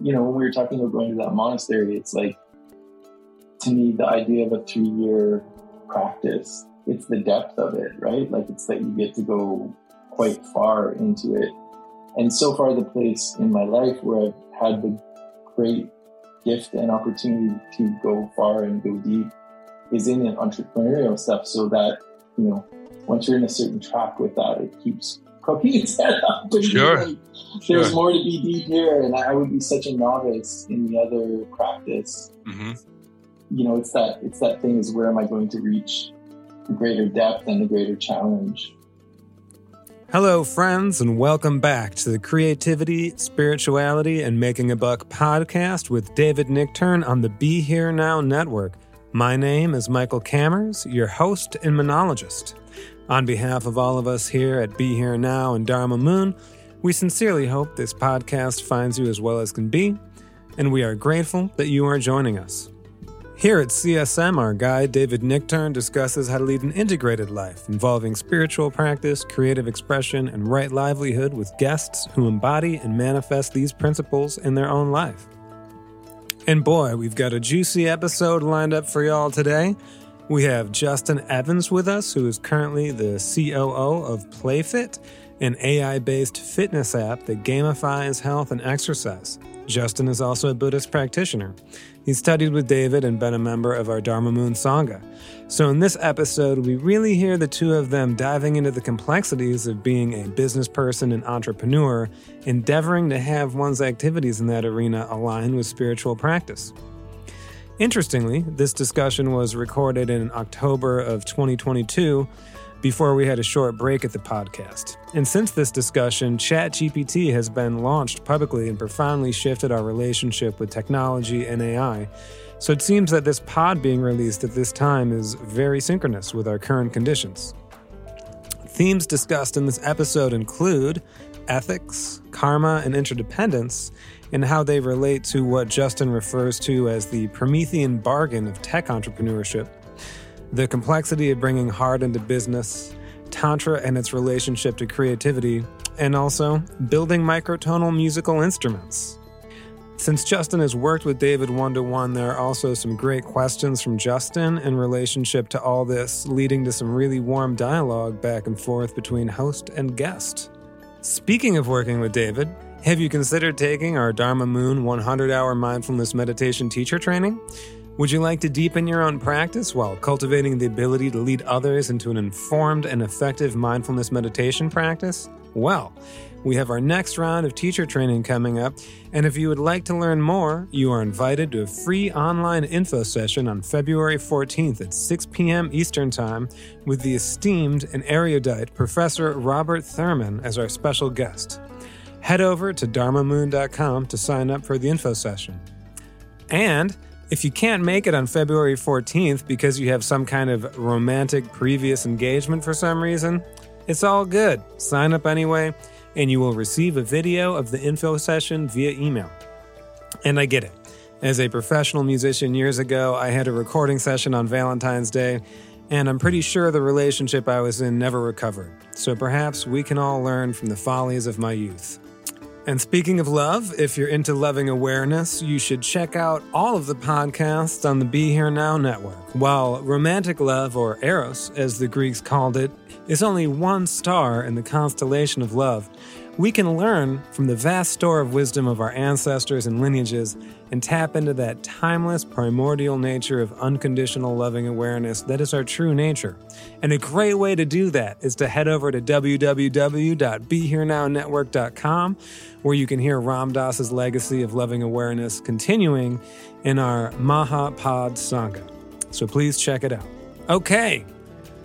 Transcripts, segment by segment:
you know, when we were talking about going to that monastery, it's like, to me, the idea of a three year practice, it's the depth of it, right? Like, it's that you get to go quite far into it. And so far, the place in my life where I've had the great gift and opportunity to go far and go deep is in entrepreneurial stuff. So that, you know, once you're in a certain track with that, it keeps cooking set up. Sure. Like, there's sure. more to be deep here, and I would be such a novice in the other practice. Mm-hmm. You know, it's that it's that thing is where am I going to reach the greater depth and the greater challenge. Hello, friends, and welcome back to the Creativity, Spirituality, and Making a Buck podcast with David Nichtern on the Be Here Now Network. My name is Michael Cammers, your host and monologist. On behalf of all of us here at Be Here Now and Dharma Moon, we sincerely hope this podcast finds you as well as can be, and we are grateful that you are joining us. Here at CSM, our guide David Nichtern discusses how to lead an integrated life involving spiritual practice, creative expression, and right livelihood with guests who embody and manifest these principles in their own life. And boy, we've got a juicy episode lined up for y'all today. We have Justin Evans with us, who is currently the COO of Playfitt, an AI based fitness app that gamifies health and exercise. Justin is also a Buddhist practitioner. He studied with David and been a member of our Dharma Moon Sangha. So, in this episode, we really hear the two of them diving into the complexities of being a business person and entrepreneur, endeavoring to have one's activities in that arena align with spiritual practice. Interestingly, this discussion was recorded in October of 2022 before we had a short break at the podcast. And since this discussion, ChatGPT has been launched publicly and profoundly shifted our relationship with technology and AI. So it seems that this pod being released at this time is very synchronous with our current conditions. Themes discussed in this episode include ethics, karma, and interdependence, and how they relate to what Justin refers to as the Promethean bargain of tech entrepreneurship, the complexity of bringing heart into business, Tantra and its relationship to creativity, and also building microtonal musical instruments. Since Justin has worked with David one to one, there are also some great questions from Justin in relationship to all this, leading to some really warm dialogue back and forth between host and guest. Speaking of working with David, have you considered taking our Dharma Moon 100 hour mindfulness meditation teacher training? Would you like to deepen your own practice while cultivating the ability to lead others into an informed and effective mindfulness meditation practice? Well, we have our next round of teacher training coming up, and if you would like to learn more, you are invited to a free online info session on February 14th at 6 p.m. Eastern Time with the esteemed and erudite Professor Robert Thurman as our special guest. Head over to dharmamoon.com to sign up for the info session. And if you can't make it on February 14th because you have some kind of romantic previous engagement for some reason, it's all good. Sign up anyway and you will receive a video of the info session via email. And I get it. As a professional musician years ago, I had a recording session on Valentine's Day, and I'm pretty sure the relationship I was in never recovered. So perhaps we can all learn from the follies of my youth. And speaking of love, if you're into loving awareness, you should check out all of the podcasts on the Be Here Now network. While romantic love, or eros, as the Greeks called it, is only one star in the constellation of love, we can learn from the vast store of wisdom of our ancestors and lineages and tap into that timeless, primordial nature of unconditional loving awareness that is our true nature. And a great way to do that is to head over to www.BeHereNowNetwork.com, where you can hear Ram Dass's legacy of loving awareness continuing in our Mahapad Sangha. So please check it out. Okay,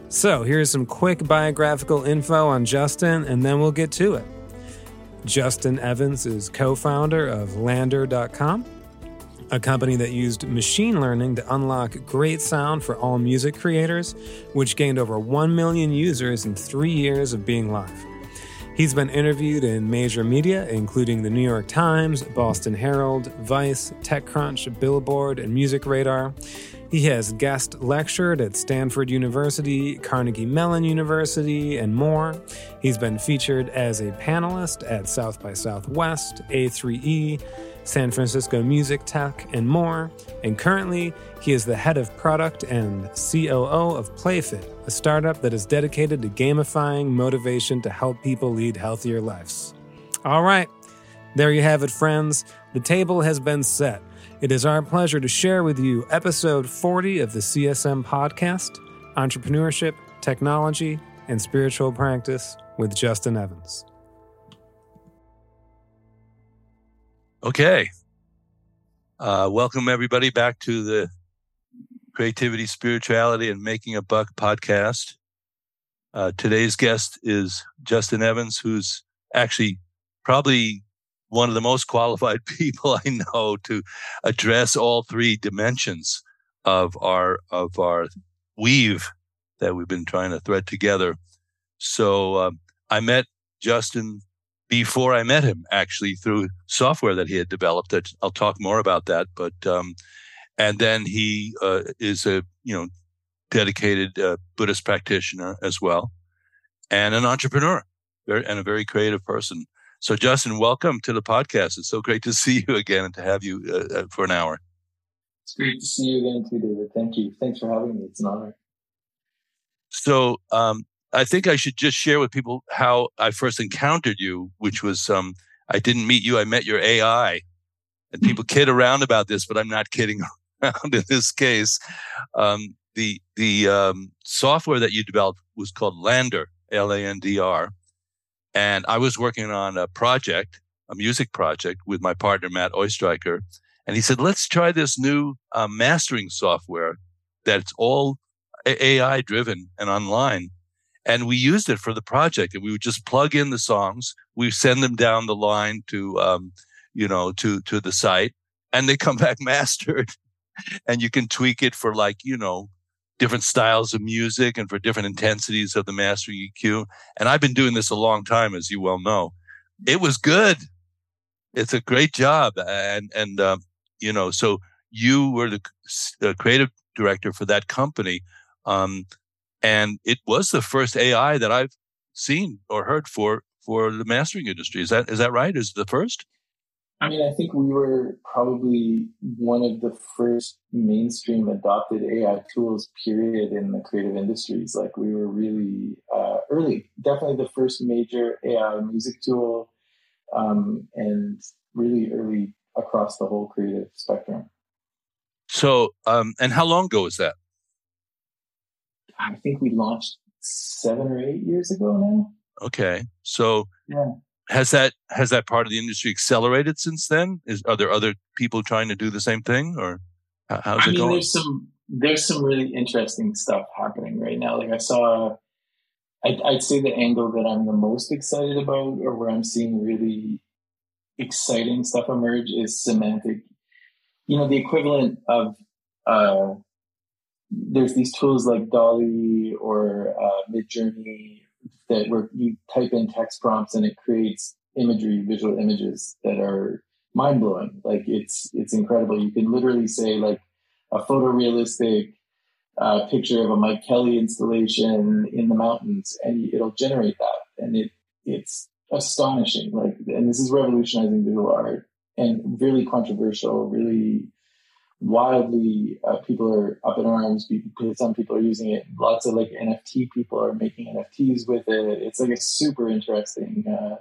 so, here's some quick biographical info on Justin, and then we'll get to it. Justin Evans is co founder of LANDR.com, a company that used machine learning to unlock great sound for all music creators, which gained over 1 million users in three years of being live. He's been interviewed in major media, including the New York Times, Boston Herald, Vice, TechCrunch, Billboard, and Music Radar. He has guest lectured at Stanford University, Carnegie Mellon University, and more. He's been featured as a panelist at South by Southwest, A3E, San Francisco Music Tech, and more. And currently, he is the head of product and COO of Playfitt, a startup that is dedicated to gamifying motivation to help people lead healthier lives. All right, there you have it, friends. The table has been set. It is our pleasure to share with you episode 40 of the CSM podcast Entrepreneurship, Technology, and Spiritual Practice with Justin Evans. Okay. Uh, welcome, everybody, back to the Creativity, Spirituality, and Making a Buck podcast. Uh, today's guest is Justin Evans, who's actually probably one of the most qualified people I know to address all three dimensions of our of our weave that we've been trying to thread together. So um, I met Justin before I met him, actually through software that he had developed. That I'll talk more about that, but um, and then he uh, is a you know dedicated uh, Buddhist practitioner as well, and an entrepreneur, and a very creative person. So, Justin, welcome to the podcast. It's so great to see you again and to have you uh, uh, for an hour. It's great to see you again, too, David. Thank you. Thanks for having me. It's an honor. So, um, I think I should just share with people how I first encountered you, which was um, I didn't meet you, I met your AI. And people kid around about this, but I'm not kidding around in this case. Um, the the um, software that you developed was called LANDR, L A N D R and I was working on a project, a music project with my partner, Matt Oestreicher. And he said, let's try this new uh, mastering software that's all AI driven and online. And we used it for the project and we would just plug in the songs. We send them down the line to, um, you know, to, to the site and they come back mastered and you can tweak it for like, you know, different styles of music and for different intensities of the mastering EQ. And I've been doing this a long time, as you well know. It was good. It's a great job. And, and, um, you know, so you were the, creative director for that company. Um, and it was the first AI that I've seen or heard for, for the mastering industry. Is that, is that right? Is it the first? I mean, I think we were probably one of the first mainstream adopted AI tools, period, in the creative industries. Like we were really uh, early, definitely the first major AI music tool, um, and really early across the whole creative spectrum. So, um, and how long ago was that? I think we launched seven or eight years ago now. Okay, so yeah. Has that has that part of the industry accelerated since then? Is are there other people trying to do the same thing, or how's I it mean, going? There's some there's some really interesting stuff happening right now. Like I saw, I'd, I'd say the angle that I'm the most excited about, or where I'm seeing really exciting stuff emerge, is semantic. You know, the equivalent of uh, there's these tools like DALL-E or uh, Midjourney that where you type in text prompts and it creates imagery, visual images that are mind blowing. Like it's it's incredible. You can literally say like a photorealistic uh, picture of a Mike Kelly installation in the mountains, and it'll generate that, and it it's astonishing. Like, and this is revolutionizing visual art, and really controversial, really wildly uh, people are up in arms because some people are using it. Lots of like nft people are making nfts with it. It's like a super interesting uh,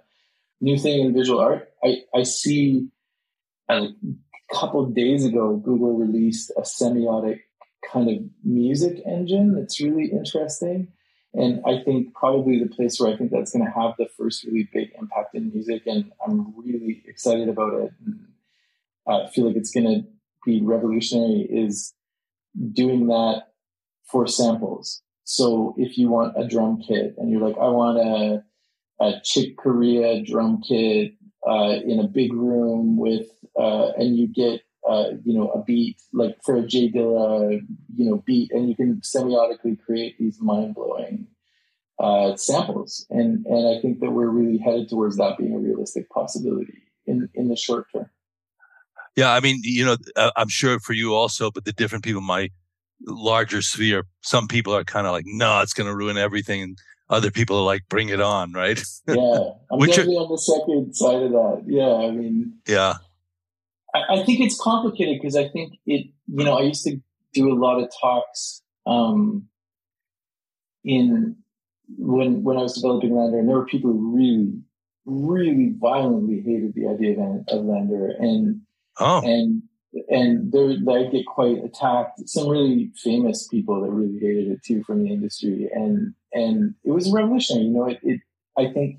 new thing in visual art. I i see a couple days ago google released a semiotic kind of music engine that's really interesting. And i think probably the place where i think that's going to have the first really big impact in music and i'm really excited about it and i feel like it's going to be revolutionary is doing that for samples. So if you want a drum kit and you're like, I want a, a Chick Corea drum kit uh, in a big room with, uh, and you get, uh, you know, a beat like for a J Dilla, you know, beat, and you can semiotically create these mind blowing uh, samples. And and I think that we're really headed towards that being a realistic possibility in in the short term. Yeah, I mean, you know, uh, I'm sure for you also, but the different people in my larger sphere, some people are kind of like, no, it's going to ruin everything. And other people are like, bring it on, right? yeah. I'm Which definitely are, on the second side of that. Yeah. I mean, yeah. I, I think it's complicated because I think it, you know, I used to do a lot of talks um, in when when I was developing LANDR, and there were people who really, really violently hated the idea of, of LANDR. And Oh. And and they they get quite attacked. Some really famous people that really hated it too from the industry, and and it was revolutionary. You know, it, it I think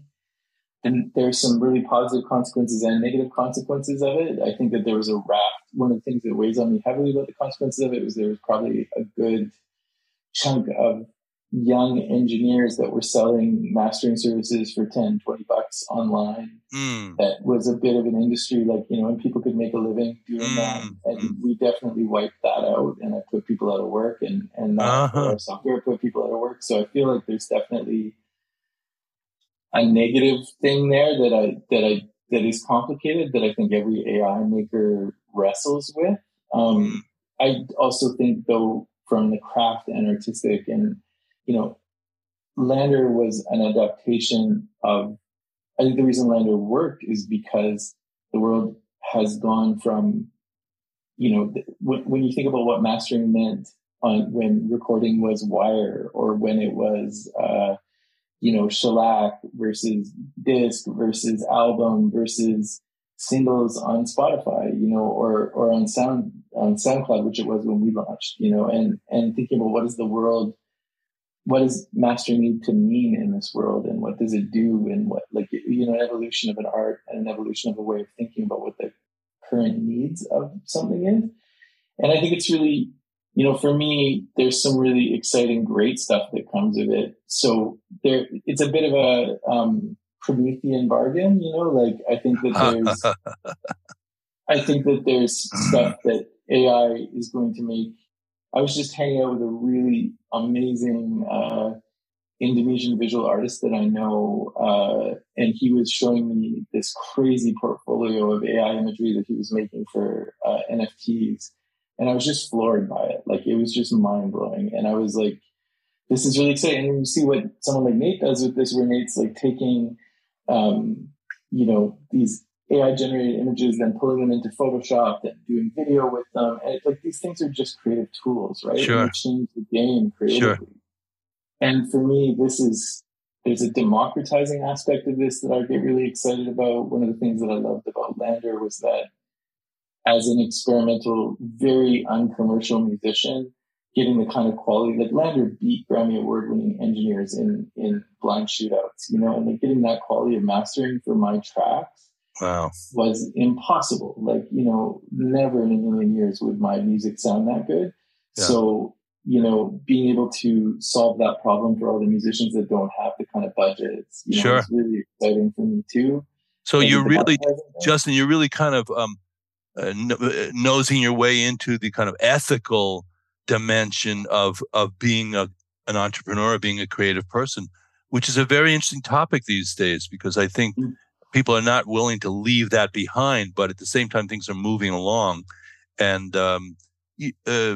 and there's some really positive consequences and negative consequences of it. I think that there was a raft. One of the things that weighs on me heavily about the consequences of it was there was probably a good chunk of young engineers that were selling mastering services for 10 20 bucks online mm. that was a bit of an industry like you know and people could make a living doing mm. that and mm. we definitely wiped that out and i put people out of work and and uh-huh. our software put people out of work so i feel like there's definitely a negative thing there that i that i that is complicated that i think every ai maker wrestles with um, mm. i also think though from the craft and artistic and you know, LANDR was an adaptation of, I think the reason LANDR worked is because the world has gone from, you know, when, when you think about what mastering meant on when recording was wire or when it was, uh, you know, shellac versus disc versus album versus singles on Spotify, you know, or, or on sound, on SoundCloud, which it was when we launched, you know, and, and thinking about what is the world what does master need to mean in this world? And what does it do? And what like you know an evolution of an art and an evolution of a way of thinking about what the current needs of something is. And i think it's really you know for me there's some really exciting great stuff that comes of it. So there it's a bit of a um promethean bargain you know like i think that there's i think that there's stuff that ai is going to make I was just hanging out with a really amazing uh, Indonesian visual artist that I know, uh, and he was showing me this crazy portfolio of AI imagery that he was making for uh, NFTs, and I was just floored by it. Like it was just mind blowing, and I was like, "This is really exciting." And you see what someone like Nate does with this, where Nate's like taking, um, you know, these AI generated images, then pulling them into Photoshop, then doing video with them. And like these things are just creative tools, right? Sure. And they change the game creatively. Sure. And for me, this is there's a democratizing aspect of this that I get really excited about. One of the things that I loved about LANDR was that as an experimental, very uncommercial musician, getting the kind of quality like LANDR beat Grammy award winning engineers in in blind shootouts, you know, and like getting that quality of mastering for my tracks wow. was impossible. Like, you know, never in a million years would my music sound that good. Yeah. So, you know, being able to solve that problem for all the musicians that don't have the kind of budgets, you know, Sure. is really exciting for me too. So And you're really. Justin, you're really kind of um, uh, uh, nosing your way into the kind of ethical dimension of of being a, an entrepreneur, being a creative person, which is a very interesting topic these days because I think Mm. People are not willing to leave that behind, but at the same time, things are moving along, and um, uh,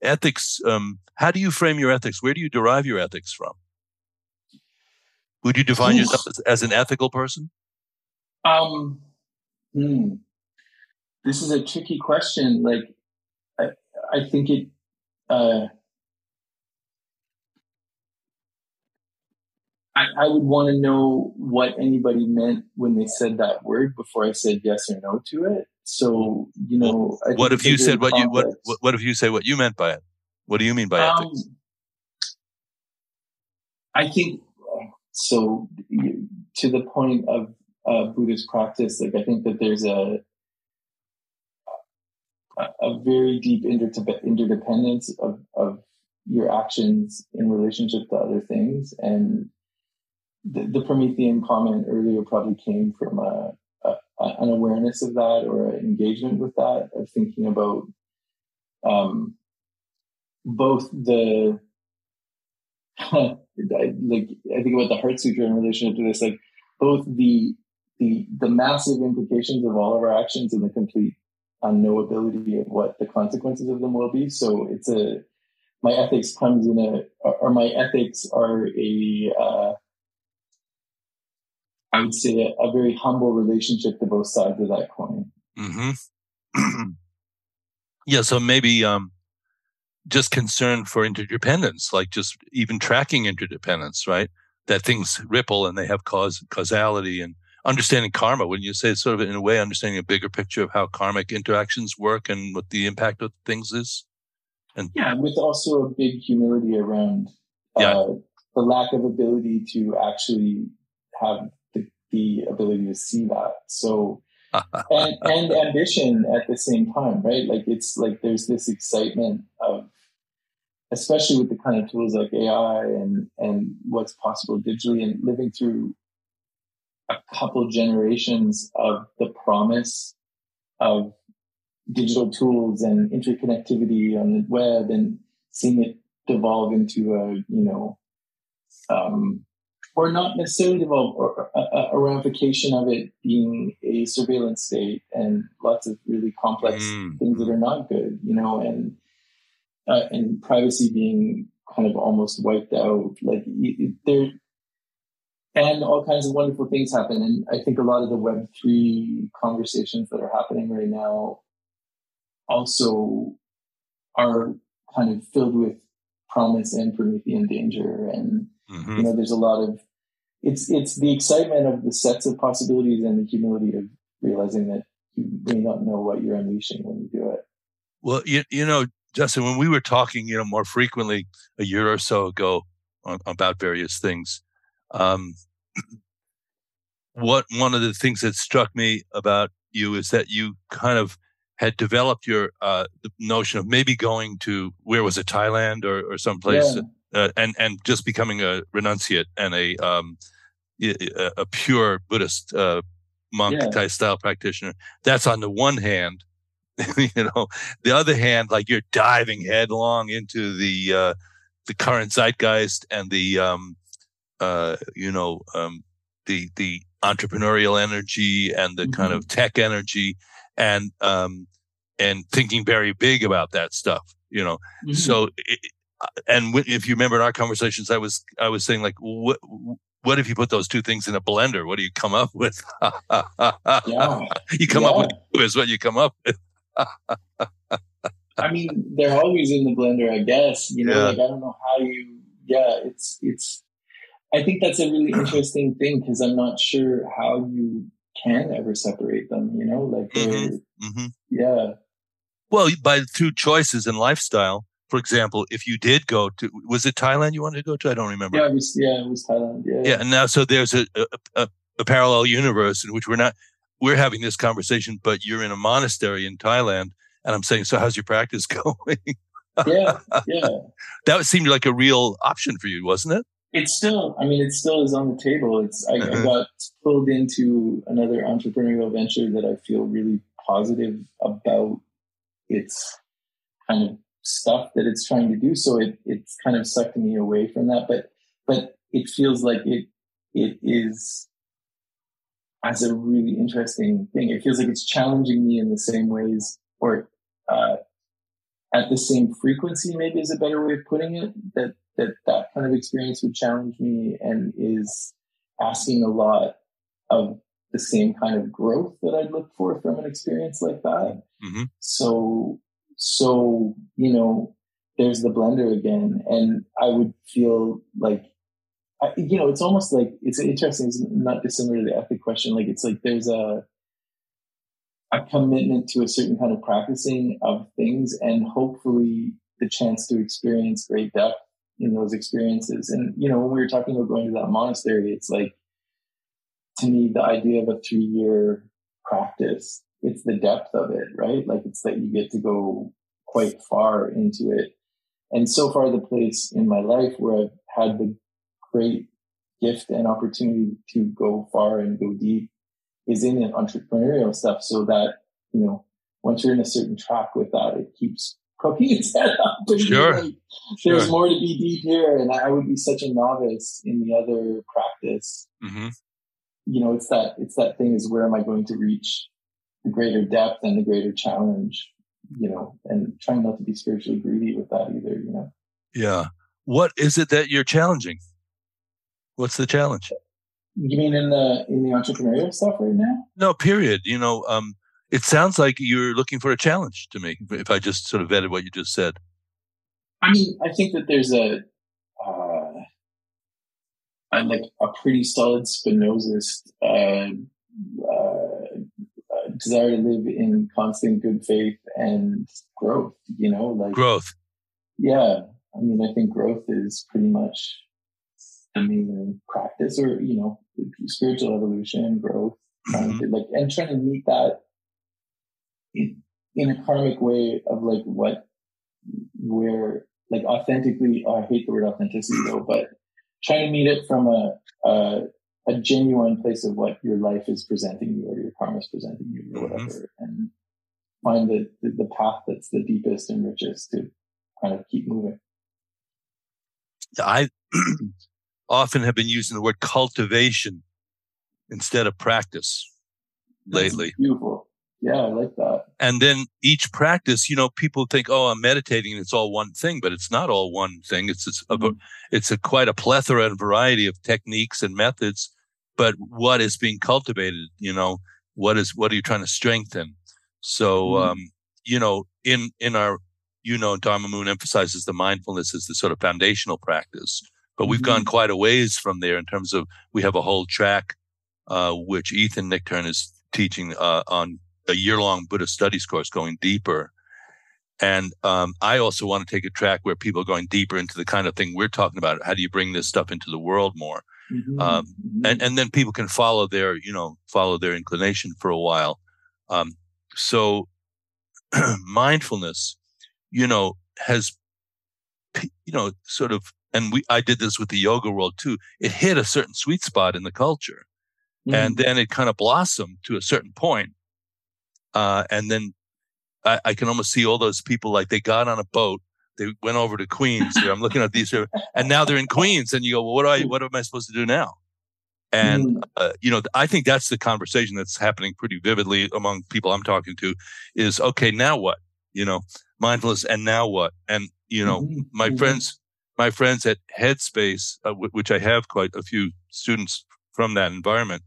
ethics. Um, how do you frame your ethics? Where do you derive your ethics from? Would you define yourself as, as an ethical person? Um, hmm. This is a tricky question. Like, I, I think it, uh, I, I would want to know what anybody meant when they said that word before I said yes or no to it. So, you know, think What if you said what you what, what if you say what you meant by it? What do you mean by ethics? Um, I think so. To the point of uh, Buddhist practice, like I think that there's a a, very deep interde- interdependence of of your actions in relationship to other things, and the, the Promethean comment earlier probably came from a, a an awareness of that or engagement with that of thinking about um, both the like I think about the Heart Sutra in relationship to this, like both the the the massive implications of all of our actions and the complete unknowability of what the consequences of them will be. So it's a my ethics comes in a or my ethics are a uh, I would say a, a very humble relationship to both sides of that coin. Mm-hmm. yeah, so maybe um, just concern for interdependence, like just even tracking interdependence, right? That things ripple and they have cause causality and understanding karma. Wouldn't you say sort of in a way understanding a bigger picture of how karmic interactions work and what the impact of things is? And yeah, with also a big humility around uh, Yeah. the lack of ability to actually have the, ability to see that. So and, and ambition at the same time, right? Like it's like there's this excitement of, especially with the kind of tools like AI and and what's possible digitally, and living through a couple generations of the promise of digital tools and interconnectivity on the web, and seeing it devolve into a you know um, or not necessarily or a, a- a ramification of it being a surveillance state and lots of really complex Mm. things that are not good, you know, and uh, and privacy being kind of almost wiped out. Like y- there, and all kinds of wonderful things happen. And I think a lot of the Web three conversations that are happening right now also are kind of filled with promise and Promethean danger and Mhm. you know there's a lot of it's it's the excitement of the sets of possibilities and the humility of realizing that you may not know what you're unleashing when you do it Well, you, you know, Justin, when we were talking, you know, more frequently a year or so ago on, about various things, um, what one of the things that struck me about you is that you kind of had developed your uh, the notion of maybe going to where was it Thailand or, or someplace Yeah. Uh, and and just becoming a renunciate and a um, a, pure Buddhist uh, monk Yeah. type style practitioner. That's on the one hand, you know. The other hand, like you're diving headlong into the uh, the current zeitgeist and the um, uh, you know um, the the entrepreneurial energy and the kind of tech energy and um, and thinking very big about that stuff. You know, Mhm. so, it, and w- if you remember in our conversations, I was I was saying like, what what if you put those two things in a blender? What do you come up with? yeah you come up with is what you come up with. i mean they're always in the blender i guess you know Yeah. like i don't know how you yeah it's it's i think that's a really interesting thing because i'm not sure how you can ever separate them. You know, like mm-hmm. Mm-hmm. yeah. Well, by through choices and lifestyle. For example, if you did go to, was it Thailand you wanted to go to? I don't remember. Yeah, it was. Yeah, it was Thailand. Yeah. Yeah, and now so there's a, a, a, parallel universe in which we're not we're having this conversation, but you're in a monastery in Thailand, and I'm saying, so how's your practice going? yeah, yeah. That seemed like a real option for you, wasn't it? It's still, I mean, it still is on the table. It's, I, uh-huh. I got pulled into another entrepreneurial venture that I feel really positive about its kind of stuff that it's trying to do. So it, it's kind of sucked me away from that, but, but it feels like it, it is as a really interesting thing. It feels like it's challenging me in the same ways or, uh, at the same frequency, maybe is a better way of putting it, that, that that kind of experience would challenge me and is asking a lot of the same kind of growth that I'd look for from an experience like that. Mm-hmm. So, so, you know, there's the blender again. And I would feel like, I, you know, it's almost like it's interesting. It's not dissimilar to the ethic question. Like, it's like there's a, a commitment to a certain kind of practicing of things and hopefully the chance to experience great depth in those experiences. And, you know, when we were talking about going to that monastery, it's like, to me, the idea of a three year practice, it's the depth of it, right? Like it's that you get to go quite far into it. And so far, the place in my life where I've had the great gift and opportunity to go far and go deep is in an entrepreneurial stuff so that, you know, once you're in a certain track with that, it keeps poking its head up. Sure. Like, There's more to be deep here. And I would be such a novice in the other practice. Mm-hmm. You know, it's that, it's that thing is where am I going to reach the greater depth and the greater challenge, you know, and trying not to be spiritually greedy with that either, you know? Yeah. What is it that you're challenging? What's the challenge? You mean in the in the entrepreneurial stuff right now? No, period. You know, um, it sounds like you're looking for a challenge to me. If I just sort of vetted what you just said. I mean, I think that there's a, uh, a like a pretty solid Spinozist uh, uh, desire to live in constant good faith and growth. You know, like growth. Yeah, I mean, I think growth is pretty much the main practice, or you know, spiritual evolution, growth, mm-hmm. to, like, and trying to meet that in, in a karmic way of like what, where, like authentically. Oh, I hate the word authenticity though, but trying to meet it from a, a a genuine place of what your life is presenting you or your karma is presenting you or mm-hmm. whatever and find the, the, the path that's the deepest and richest to kind of keep moving. I often have been using the word cultivation instead of practice lately. That's beautiful. Yeah, I like that. And then each practice, you know, people think, "Oh, I'm meditating, it's all one thing," but it's not all one thing. It's it's mm-hmm. a, it's a quite a plethora and variety of techniques and methods. But what is being cultivated? You know, what is what are you trying to strengthen? So, mm-hmm. um, you know, in in our, you know, Dharma Moon emphasizes the mindfulness as the sort of foundational practice. But we've mm-hmm. gone quite a ways from there in terms of we have a whole track, uh, which Ethan Nichtern is teaching uh, on a year long Buddhist studies course going deeper. And um, I also want to take a track where people are going deeper into the kind of thing we're talking about. How do you bring this stuff into the world more? Mm-hmm. Um, mm-hmm. and, and then people can follow their, you know, follow their inclination for a while. Um, so mindfulness, you know, has, you know, sort of, and we, I did this with the yoga world too. It hit a certain sweet spot in the culture. Mm-hmm. And then it kind of blossomed to a certain point uh, and then I, I, can almost see all those people like they got on a boat, they went over to Queens. Here, I'm looking at these, here, and now they're in Queens. And you go, well, what do I, what am I supposed to do now? And mm. uh, you know, I think that's the conversation that's happening pretty vividly among people I'm talking to. Is okay, now what? You know, mindfulness, and now what? And you know, mm-hmm. my mm-hmm. friends, my friends at Headspace, uh, w- which I have quite a few students from that environment,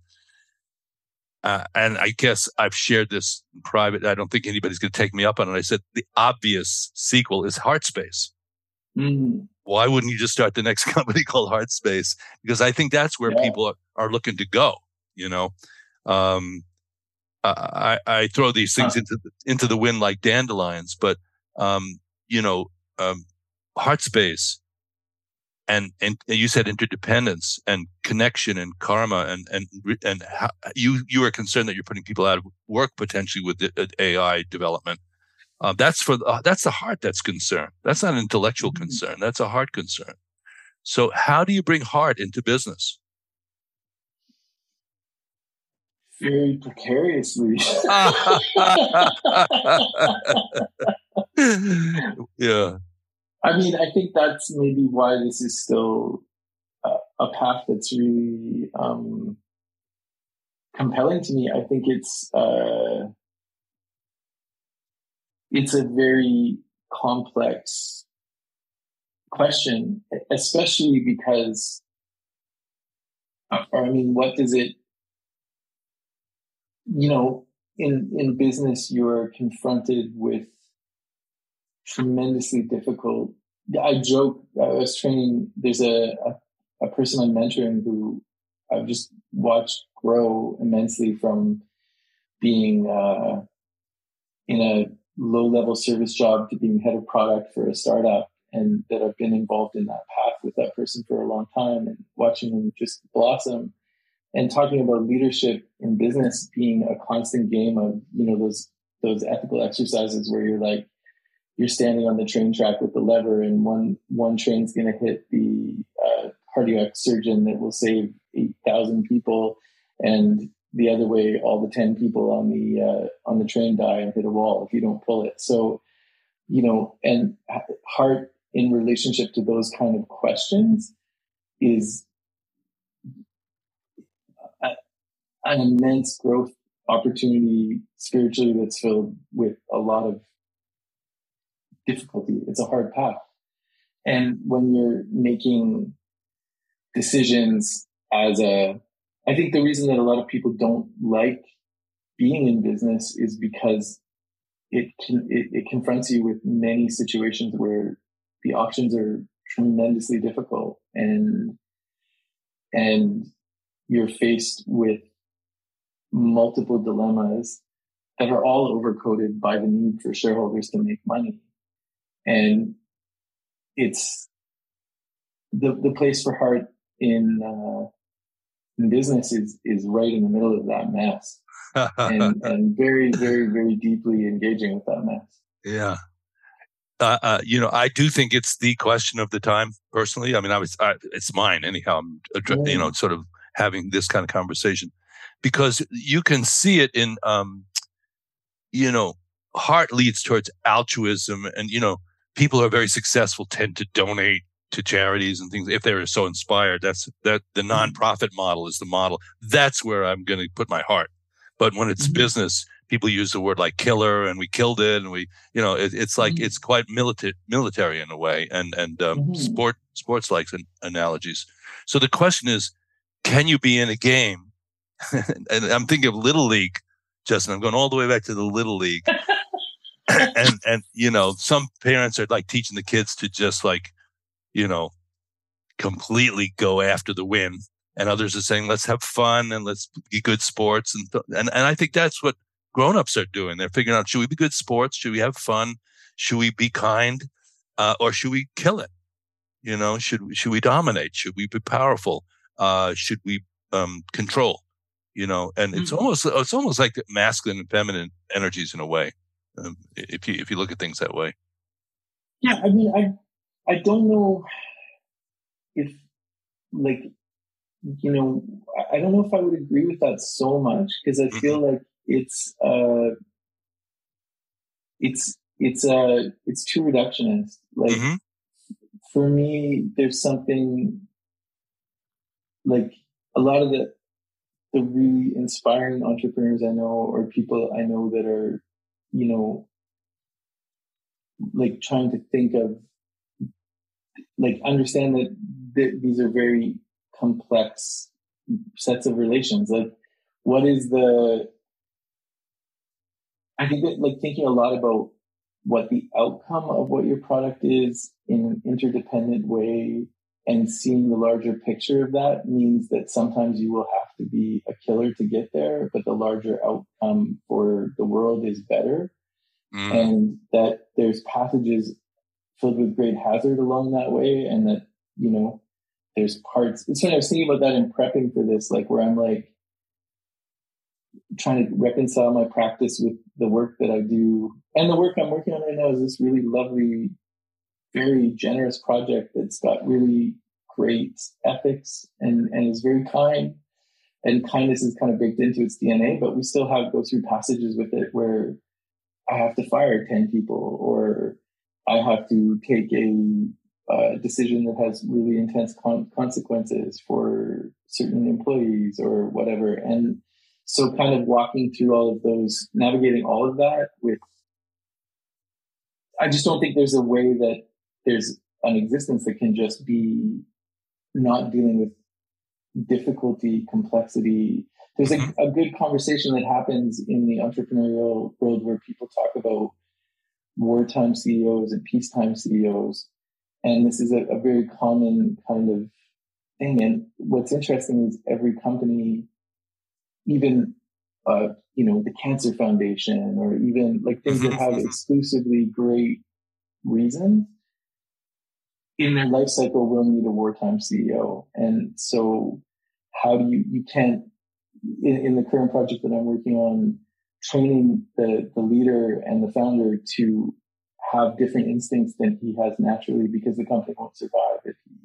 uh, and I guess I've shared this in private. I don't think anybody's going to take me up on it. I said the obvious sequel is Heartspace. Mm-hmm. Why wouldn't you just start the next company called Heart Space? Because I think that's where yeah. people are, are, looking to go, you know? Um, I, I throw these things into the, into the wind like dandelions, but um, you know, um, heart space and, and you said interdependence and connection and karma and and and how, you you are concerned that you're putting people out of work potentially with the, uh, AI development. Uh, that's for uh, that's the heart that's concerned. That's not an intellectual mm-hmm. concern. That's a heart concern. So how do you bring heart into business? Very precariously. yeah. I mean, I think that's maybe why this is still a, a path that's really um, compelling to me. I think it's uh, it's a very complex question, especially because, or I mean, what does it? You know, in in business, you're confronted with tremendously difficult. I joke. I was training. There's a, a, a person I'm mentoring who I've just watched grow immensely from being uh, in a low level service job to being head of product for a startup, and that I've been involved in that path with that person for a long time, and watching them just blossom. And talking about leadership in business being a constant game of you know those those ethical exercises where you're like you're standing on the train track with the lever and one one train's going to hit the uh, cardiac surgeon that will save 8000 people. And the other way all the 10 people on the uh, on the train die and hit a wall if you don't pull it. So you know and heart in relationship to those kind of questions is an immense growth opportunity spiritually that's filled with a lot of difficulty. It's a hard path. And when you're making decisions as a, I think the reason that a lot of people don't like being in business is because it can, it, it confronts you with many situations where the options are tremendously difficult and, and you're faced with multiple dilemmas that are all overcoded by the need for shareholders to make money and it's the the place for heart in uh, in business is is right in the middle of that mess, and and very very very deeply engaging with that mess. Yeah. Uh, uh, you know, I do think it's the question of the time. Personally, I mean, I was, I, it's mine anyhow. I'm, yeah. you know, sort of having this kind of conversation because you can see it in, um, you know, heart leads towards altruism, and you know, people who are very successful tend to donate to charities and things if they're so inspired. That's that the mm-hmm. nonprofit model is the model. That's where I'm going to put my heart. But when it's mm-hmm. business, people use the word like killer and we killed it and we, you know, it, it's like, mm-hmm. it's quite military, military in a way and, and, um, mm-hmm. sport, sports like an, analogies. So the question is, can you be in a game? and I'm thinking of little league, Justin. I'm going all the way back to the little league. and and you know some parents are like teaching the kids to just like you know completely go after the win and others are saying let's have fun and let's be good sports and and, and i think that's what grown-ups are doing. They're figuring out should we be good sports? Should we have fun? Should we be kind uh, or should we kill it? You know should should we dominate? Should we be powerful? Uh, should we um, control? You know and it's mm-hmm. almost it's almost like masculine and feminine energies in a way um, if you if you look at things that way. Yeah, I mean, I I don't know if like you know I don't know if I would agree with that so much because I feel mm-hmm. like it's uh it's it's uh it's too reductionist. Like mm-hmm. for me, there's something like a lot of the the really inspiring entrepreneurs I know or people I know that are you know, like trying to think of, like, understand that th- these are very complex sets of relations. Like, what is the, I think that, like, thinking a lot about what the outcome of what your product is in an interdependent way and seeing the larger picture of that means that sometimes you will have to be a killer to get there, but the larger outcome for the world is better. Mm. And that there's passages filled with great hazard along that way. And that, you know, there's parts. It's when I was thinking about that in prepping for this, like where I'm like trying to reconcile my practice with the work that I do. And the work I'm working on right now is this really lovely, very generous project that's got really great ethics and, and is very kind. And kindness is kind of baked into its DNA, but we still have go through passages with it where I have to fire 10 people or I have to take a uh, decision that has really intense con- consequences for certain employees or whatever. And so kind of walking through all of those, navigating all of that with, I just don't think there's a way that there's an existence that can just be not dealing with difficulty, complexity. There's a, mm-hmm. a good conversation that happens in the entrepreneurial world where people talk about wartime CEOs and peacetime CEOs. And this is a, a very common kind of thing. And what's interesting is every company, even uh, you know, the Cancer Foundation or even like things that have mm-hmm. exclusively great reasons in their life cycle will need a wartime CEO. And so how do you, you can't, in, in the current project that I'm working on, training the, the leader and the founder to have different instincts than he has naturally because the company won't survive if he,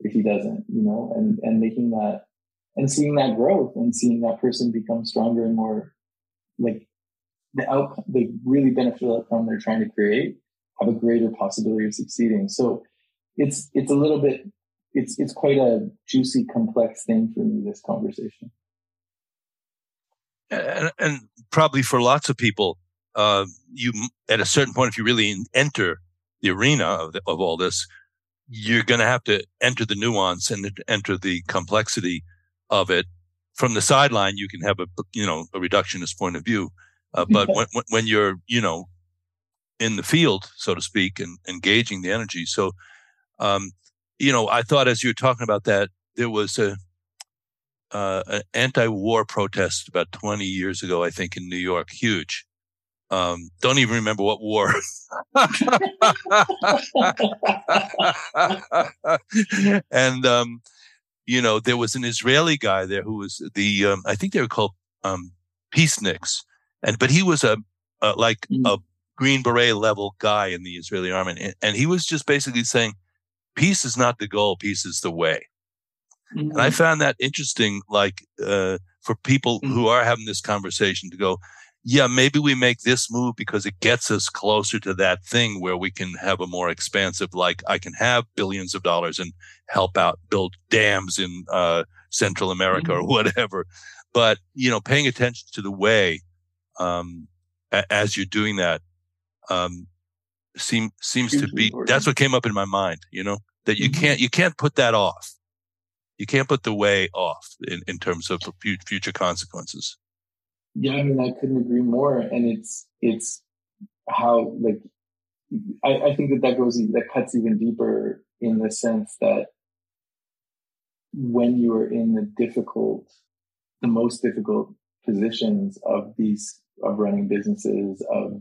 if he doesn't, you know, and, and making that and seeing that growth and seeing that person become stronger and more like the outcome, the really beneficial outcome they're trying to create have a greater possibility of succeeding. So it's it's a little bit it's it's quite a juicy, complex thing for me. This conversation, and, and probably for lots of people, uh, you at a certain point, if you really enter the arena of, the, of all this, you're going to have to enter the nuance and enter the complexity of it. From the sideline, you can have a you know a reductionist point of view, uh, but when when you're you know in the field, so to speak, and engaging the energy. So um, you know, I thought as you were talking about that, there was a uh, an anti-war protest about 20 years ago, I think, in New York, huge. Um, don't even remember what war. and um, you know, there was an Israeli guy there who was the um, I think they were called um, peaceniks, and but he was a, a like mm. a Green Beret level guy in the Israeli army, and, and he was just basically saying peace is not the goal, peace is the way. Mm-hmm. And I mm-hmm. found that interesting, like, uh, for people mm-hmm. who are having this conversation to go, yeah, maybe we make this move because it gets us closer to that thing where we can have a more expansive, like I can have billions of dollars and help out build dams in uh, Central America mm-hmm. or whatever. But, you know, paying attention to the way um, a- as you're doing that, um, seem seems to be important. that's what came up in my mind you know that you mm-hmm. can't you can't put that off you can't put the way off in, in terms of future consequences yeah i mean i couldn't agree more and it's it's how like i, I think that that goes that cuts even deeper in the sense that when you are in the difficult the most difficult positions of these of running businesses of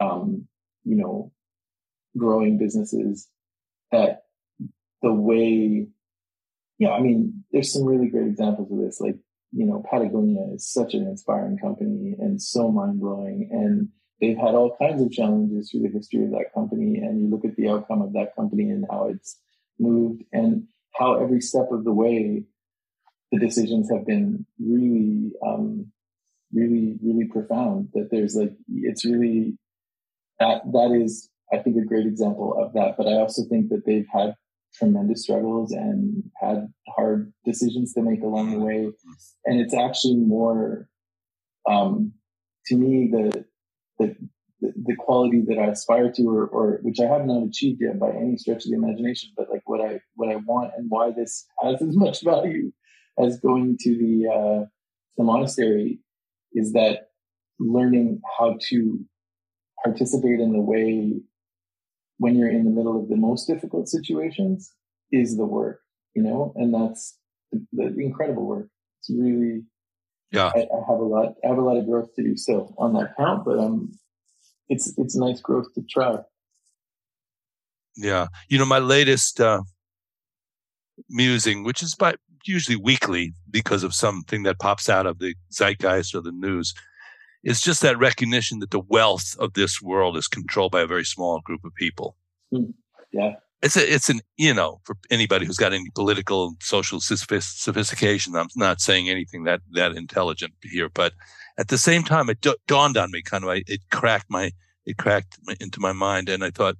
um, you know, growing businesses that the way, yeah, I mean, there's some really great examples of this. Like, you know, Patagonia is such an inspiring company and so mind blowing. And they've had all kinds of challenges through the history of that company. And you look at the outcome of that company and how it's moved and how every step of the way the decisions have been really, um, really, really profound. That there's like, it's really that that is, I think, a great example of that. But I also think that they've had tremendous struggles and had hard decisions to make along the way. And it's actually more, um, to me, the, the, the quality that I aspire to, or, or which I have not achieved yet by any stretch of the imagination, but like what I what I want and why this has as much value as going to the uh, the monastery is that learning how to participate in the way when you're in the middle of the most difficult situations is the work, you know, and that's the, the incredible work. It's really yeah. I, I have a lot. I have a lot of growth to do still on that count, but um, it's it's nice growth to try. Yeah, you know, my latest uh, musing, which is by usually weekly because of something that pops out of the zeitgeist or the news, is just that recognition that the wealth of this world is controlled by a very small group of people. Mm. Yeah it's a, it's an, you know, for anybody who's got any political and social sophistication, I'm not saying anything that, that intelligent here, but at the same time, it dawned on me kind of, it cracked my, it cracked into my mind. And I thought,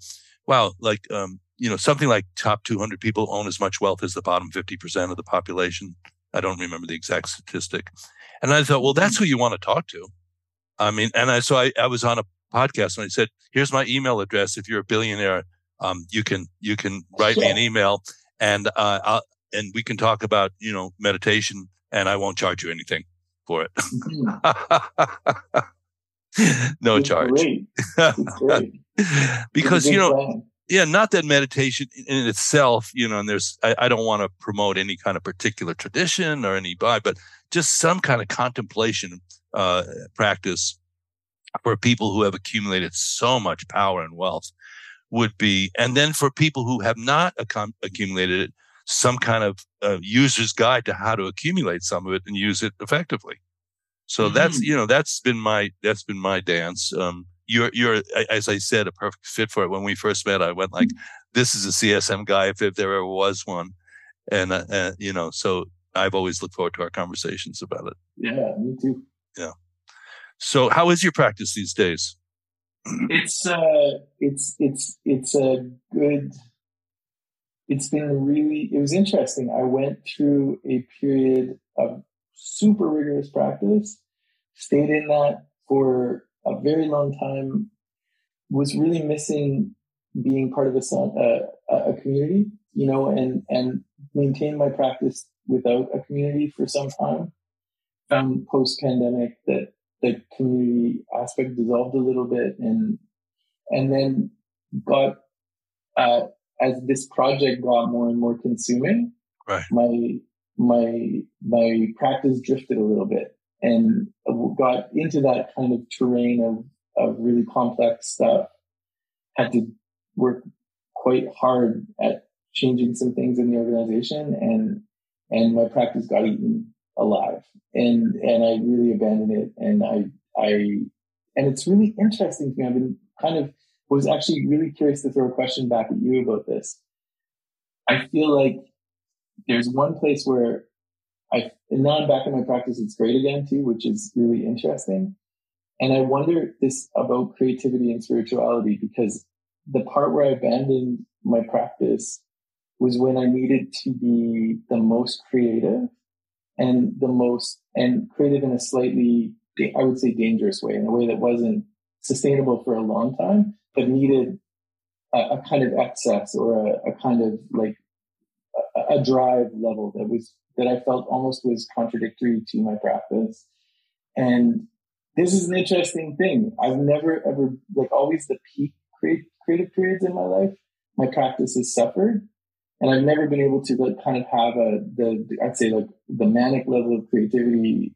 wow, like, um, you know, something like top 200 people own as much wealth as the bottom 50% of the population. I don't remember the exact statistic. And I thought, well, that's who you want to talk to. I mean, and I, so I, I was on a podcast and I said, here's my email address. If you're a billionaire, um, you can you can write me an email and uh, I'll, and we can talk about you know meditation and I won't charge you anything for it. no it's charge. Great. It's great. because you know. Plan. Yeah, not that meditation in itself, you know, and there's, I, I don't want to promote any kind of particular tradition or any by, but just some kind of contemplation uh, practice for people who have accumulated so much power and wealth would be, and then for people who have not accum- accumulated it, some kind of uh, user's guide to how to accumulate some of it and use it effectively. So mm-hmm. that's you know that's been my that's been my dance. Um, you're you're as I said a perfect fit for it. When we first met, I went like, "This is a CSM guy if, if there ever was one," and uh, uh, you know, so I've always looked forward to our conversations about it. Yeah, me too. Yeah. So, how is your practice these days? it's uh it's it's it's a good it's been really it was interesting i went through a period of super rigorous practice stayed in that for a very long time was really missing being part of a, a, a community you know and and maintained my practice without a community for some time. Found post pandemic that the community aspect dissolved a little bit and and then got uh, as this project got more and more consuming right. my my my practice drifted a little bit and got into that kind of terrain of of really complex stuff had to work quite hard at changing some things in the organization and and my practice got eaten alive and and I really abandoned it and I I and it's really interesting to me. I've been kind of was actually really curious to throw a question back at you about this. I feel like there's one place where I and now I'm back in my practice, it's great again too, which is really interesting. And I wonder this about creativity and spirituality because the part where I abandoned my practice was when I needed to be the most creative and the most and creative in a slightly I would say dangerous way in a way that wasn't sustainable for a long time, but needed a, a kind of excess or a, a kind of like a, drive level that was that I felt almost was contradictory to my practice. And this is an interesting thing. I've never ever like always the peak create, creative periods in my life. My practice has suffered and I've never been able to like kind of have a the, the I'd say like the manic level of creativity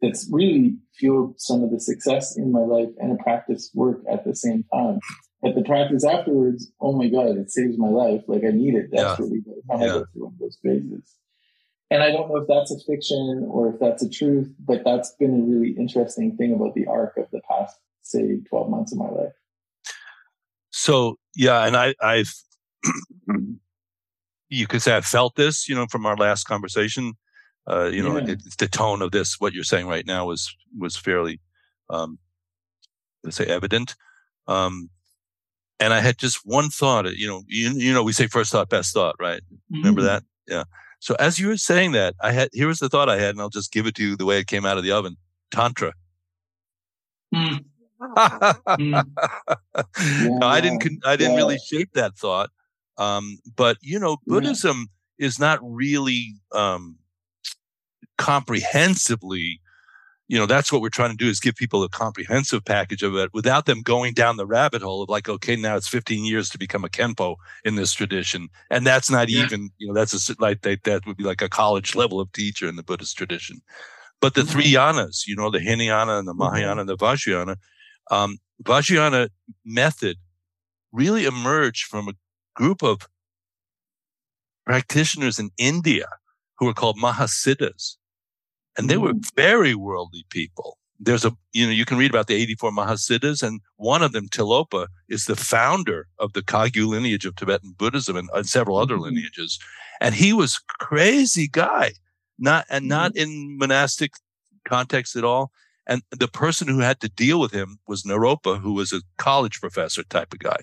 that's really fueled some of the success in my life and a practice work at the same time. But the practice afterwards, oh my God, it saves my life. Like I need it desperately yeah. by the time yeah. I go through one of those phases. And I don't know if that's a fiction or if that's a truth, but that's been a really interesting thing about the arc of the past, say, 12 months of my life. So, yeah, and I, I've, you could say I felt this, you know, from our last conversation. Uh, you know, yeah. it, the tone of this, what you're saying right now, was was fairly, um, let's say, evident. Um, and I had just one thought. You know, you, you know, we say first thought, best thought, right? Mm-hmm. Remember that? Yeah. So as you were saying that, I had here was the thought I had, and I'll just give it to you the way it came out of the oven. Tantra. Mm. mm. Yeah. no, I didn't. I didn't yeah. really shape that thought. Um, but you know, Buddhism yeah. is not really um, comprehensively, you know that's what we're trying to do is give people a comprehensive package of it without them going down the rabbit hole of like okay now it's 15 years to become a khenpo in this tradition and that's not yeah. even you know that's a like that, that would be like a college level of teacher in the buddhist tradition but the mm-hmm. three yanas you know the hinayana and the mm-hmm. mahayana mm-hmm. and the vajrayana um, vajrayana method really emerged from a group of practitioners in india who were called mahasiddhas and they were mm. very worldly people. There's a, you know, you can read about the 84 Mahasiddhas, and one of them, Tilopa, is the founder of the Kagyu lineage of Tibetan Buddhism and, and several other mm-hmm. lineages. And he was crazy guy, not and not mm-hmm. in monastic context at all. And the person who had to deal with him was Naropa, who was a college professor type of guy.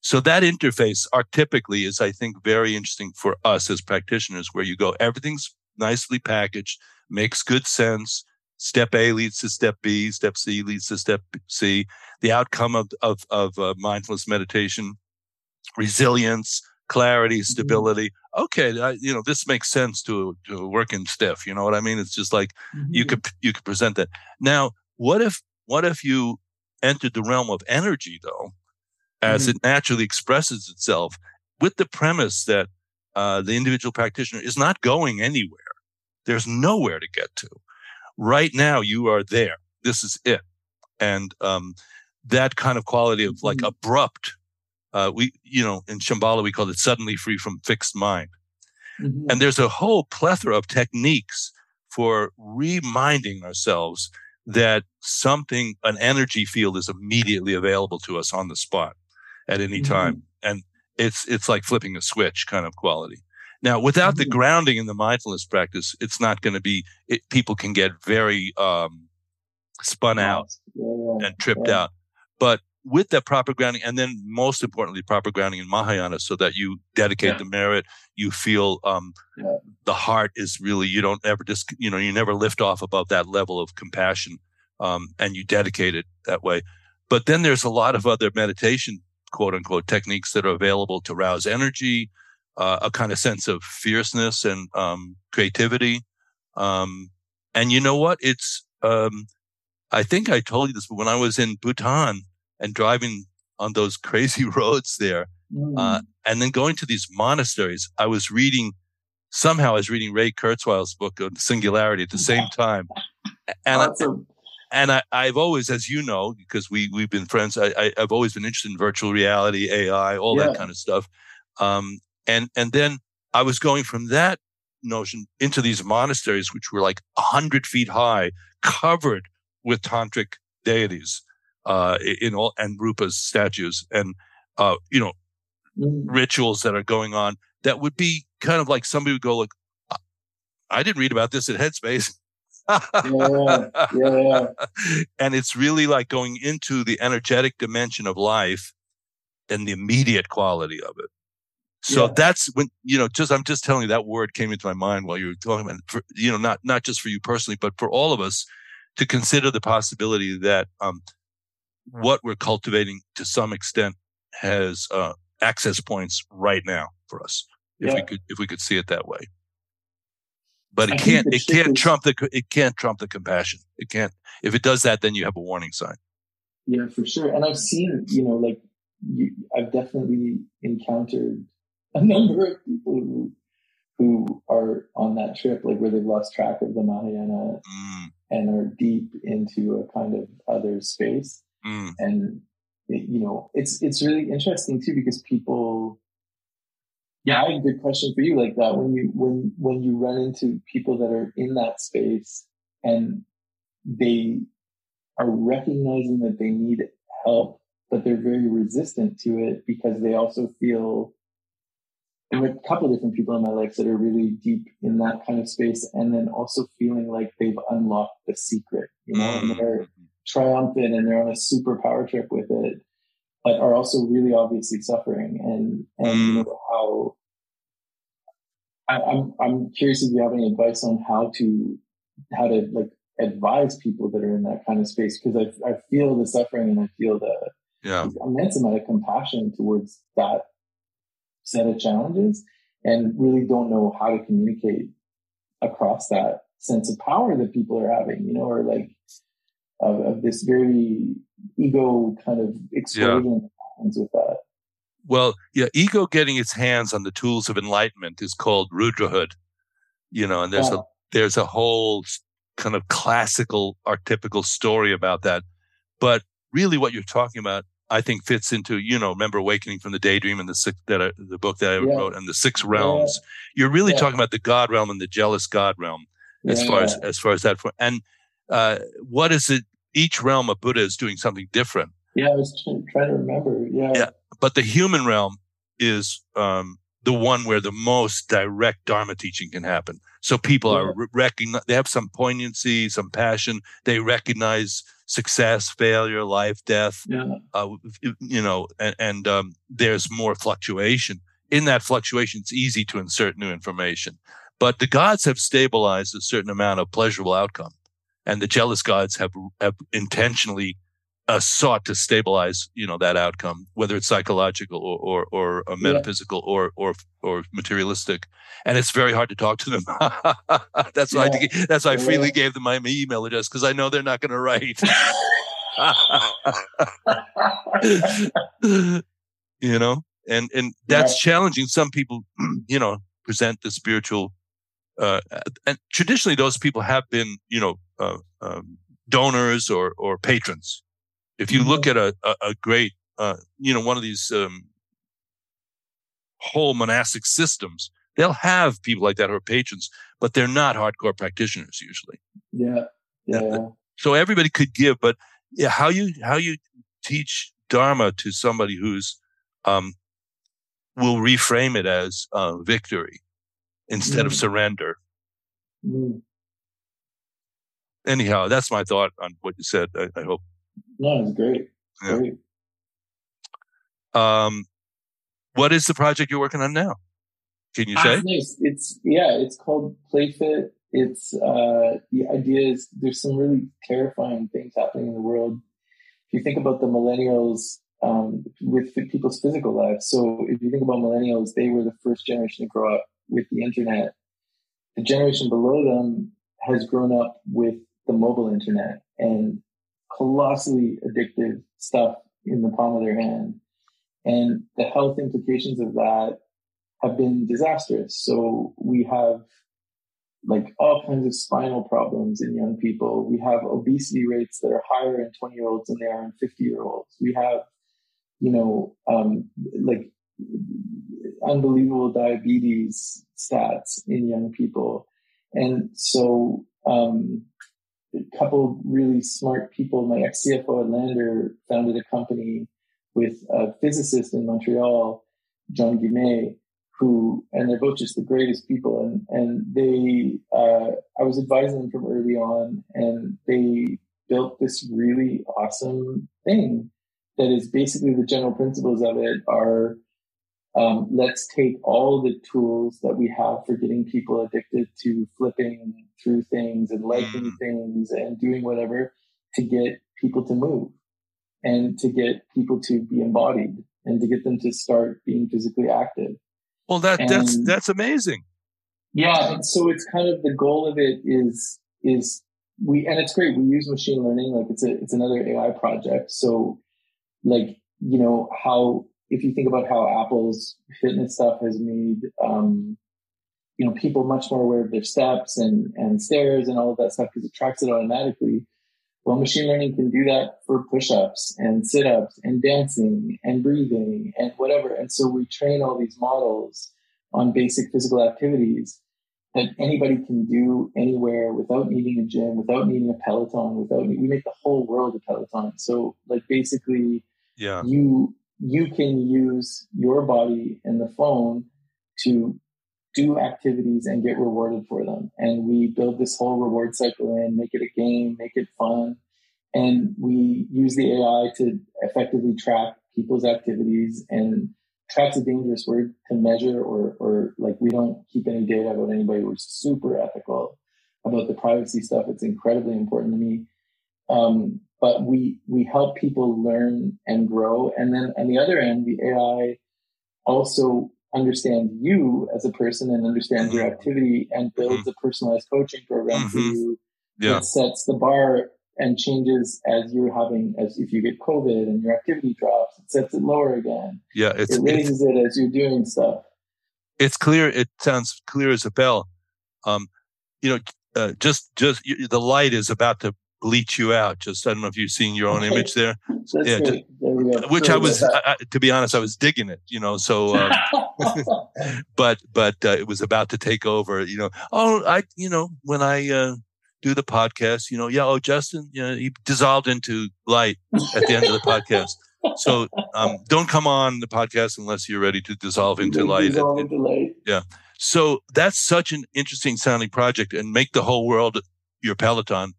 So that interface archetypically is, I think, very interesting for us as practitioners, where you go, everything's nicely packaged makes good sense. Step A leads to step B. Step C leads to step C. The outcome of of, of uh, mindfulness meditation, resilience, clarity, mm-hmm. stability. Okay, I, you know this makes sense to to a working stiff. You know what I mean? It's just like mm-hmm. you could you could present that. Now, what if what if you entered the realm of energy though, as mm-hmm. it naturally expresses itself, with the premise that uh, the individual practitioner is not going anywhere. There's nowhere to get to. Right now, you are there. This is it. And um, that kind of quality of like mm-hmm. abrupt, uh, we, you know, in Shambhala, we call it suddenly free from fixed mind. Mm-hmm. And there's a whole plethora of techniques for reminding ourselves that something, an energy field is immediately available to us on the spot at any mm-hmm. time. And it's, it's like flipping a switch kind of quality. Now, without the mm-hmm. grounding in the mindfulness practice, it's not going to be, it, people can get very um, spun out yeah, and tripped yeah. out. But with that proper grounding, and then most importantly, proper grounding in Mahayana, so that you dedicate yeah. the merit, you feel um, the heart is really, you don't ever just, you know, you never lift off above that level of compassion um, and you dedicate it that way. But then there's a lot of other meditation, quote unquote, techniques that are available to rouse energy, uh, a kind of sense of fierceness and um, creativity. Um, and you know what? It's, um, I think I told you this, but when I was in Bhutan and driving on those crazy roads there, uh, mm. uh, and then going to these monasteries, I was reading, somehow I was reading Ray Kurzweil's book on singularity at the same time. And awesome. I, and I, have always, as you know, because we we've been friends, I, have always been interested in virtual reality, AI, all yeah. that kind of stuff. Um, and, and then I was going from that notion into these monasteries, which were like a hundred feet high, covered with tantric deities, uh, in all, and Rupa's statues and, uh, you know, mm. rituals that are going on that would be kind of like somebody would go, look, I didn't read about this at Headspace. yeah, yeah. and it's really like going into the energetic dimension of life and the immediate quality of it. So yeah. that's when, you know, just, I'm just telling you that word came into my mind while you were talking about, for, you know, not, not just for you personally, but for all of us to consider the possibility that, um, what we're cultivating to some extent has, uh, access points right now for us. If yeah. we could, if we could see it that way. But it I can't, it can't trump the, it can't trump the compassion. It can't, if it does that, then you have a warning sign. Yeah, for sure. And I've seen, you know, like you, I've definitely encountered a number of people who who are on that trip, like where they've lost track of the Mahayana mm. and are deep into a kind of other space. Mm. And it, you know, it's it's really interesting too because people. Yeah, I have a good question for you like that. When you when when you run into people that are in that space and they are recognizing that they need help, but they're very resistant to it because they also feel there were a couple of different people in my life that are really deep in that kind of space and then also feeling like they've unlocked the secret you know and they're mm-hmm. triumphant and they're on a super power trip with it but are also really obviously suffering and and you know how I, I'm I'm curious if you have any advice on how to how to like advise people that are in that kind of space because I I feel the suffering and I feel the yeah. immense amount of compassion towards that set of challenges and really don't know how to communicate across that sense of power that people are having, you know, or like of, of this very ego kind of explosion yeah. happens with that. Well, yeah, ego getting its hands on the tools of enlightenment is called Rudrahood, you know, and there's yeah. a there's a whole kind of classical archetypical story about that. But really, what you're talking about, I think, fits into you know, remember awakening from the daydream and the six that I, the book that I yeah. wrote and the six realms. You're really talking about the God realm and the jealous God realm, as far as as far as that. For, And uh, what is it? Each realm of Buddha is doing something different. Yeah, I was trying to remember. Yeah. Yeah. But the human realm is um, the one where the most direct Dharma teaching can happen. So people yeah. are recognize they have some poignancy, some passion. They recognize success, failure, life, death. Yeah. Uh, you know, and, and um, there's more fluctuation. In that fluctuation, it's easy to insert new information. But the gods have stabilized a certain amount of pleasurable outcome, and the jealous gods have have intentionally uh, sought to stabilize, you know, that outcome, whether it's psychological or or, or metaphysical yeah. or or or materialistic, and it's very hard to talk to them. that's why yeah. I, that's why I freely gave them my email address because I know they're not going to write. you know, and and that's challenging. Some people, you know, present the spiritual, uh, and traditionally those people have been, you know, uh, um, donors or or patrons if you look mm-hmm. at a, a, a great, uh, you know, one of these um, whole monastic systems, they'll have people like that who are patrons, but they're not hardcore practitioners usually. Yeah. Yeah. So everybody could give, but yeah, how you, how you teach Dharma to somebody who's, um, will reframe it as uh, victory instead mm. of surrender. Mm. Anyhow, that's my thought on what you said. I, I hope no, it's great. Yeah. Great. Um, what is the project you're working on now? Can you say? nice. It's yeah, it's called Playfitt. It's uh, the idea is there's some really terrifying things happening in the world. If you think about the millennials um, with people's physical lives, so if you think about millennials, they were the first generation to grow up with the internet. The generation below them has grown up with the mobile internet, and colossally addictive stuff in the palm of their hand. And the health implications of that have been disastrous. So we have like all kinds of spinal problems in young people. We have obesity rates that are higher in 20 year olds than they are in 50 year olds. We have, you know, um, like unbelievable diabetes stats in young people. And so, um, a couple really smart people. My ex CFO at LANDR founded a company with a physicist in Montreal, John Guimet, who, and they're both just the greatest people. And, and they, uh, I was advising them from early on and they built this really awesome thing that is basically the general principles of it are um, let's take all the tools that we have for getting people addicted to flipping through things and liking mm. things and doing whatever to get people to move and to get people to be embodied and to get them to start being physically active. Well, that and, that's that's amazing. Yeah, so it's kind of the goal of it is is we and it's great. We use machine learning like it's a it's another AI project. So like you know how if you think about how Apple's fitness stuff has made, um, you know, people much more aware of their steps and, and stairs and all of that stuff because it tracks it automatically. Well, machine learning can do that for push-ups and sit-ups and dancing and breathing and whatever. And so we train all these models on basic physical activities that anybody can do anywhere without needing a gym, without needing a Peloton, without, we make the whole world a Peloton. So like basically, yeah, you, you can use your body and the phone to do activities and get rewarded for them. And we build this whole reward cycle in, make it a game, make it fun. And we use the AI to effectively track people's activities and track's a dangerous word to measure or, or like we don't keep any data about anybody. We're super ethical about the privacy stuff. It's incredibly important to me. Um, but we we help people learn and grow. And then on the other end, the AI also understands you as a person and understands mm-hmm. your activity and builds mm-hmm. a personalized coaching program mm-hmm. for you yeah. that sets the bar and changes as you're having as if you get COVID and your activity drops, it sets it lower again. Yeah, it raises it as you're doing stuff. It's clear. It sounds clear as a bell. Um, you know, uh, just just the light is about to bleach you out. Just I don't know if you've seen your own image there. yeah, just, which I was, I, to be honest, I was digging it. You know, so, um, but but uh, it was about to take over. You know, oh, I, you know, when I uh, do the podcast, you know, yeah, oh, Justin, you know, he dissolved into light at the end of the podcast. So um, don't come on the podcast unless you're ready to dissolve into light. Dissolve into light. Yeah. So that's such an interesting sounding project and make the whole world your Peloton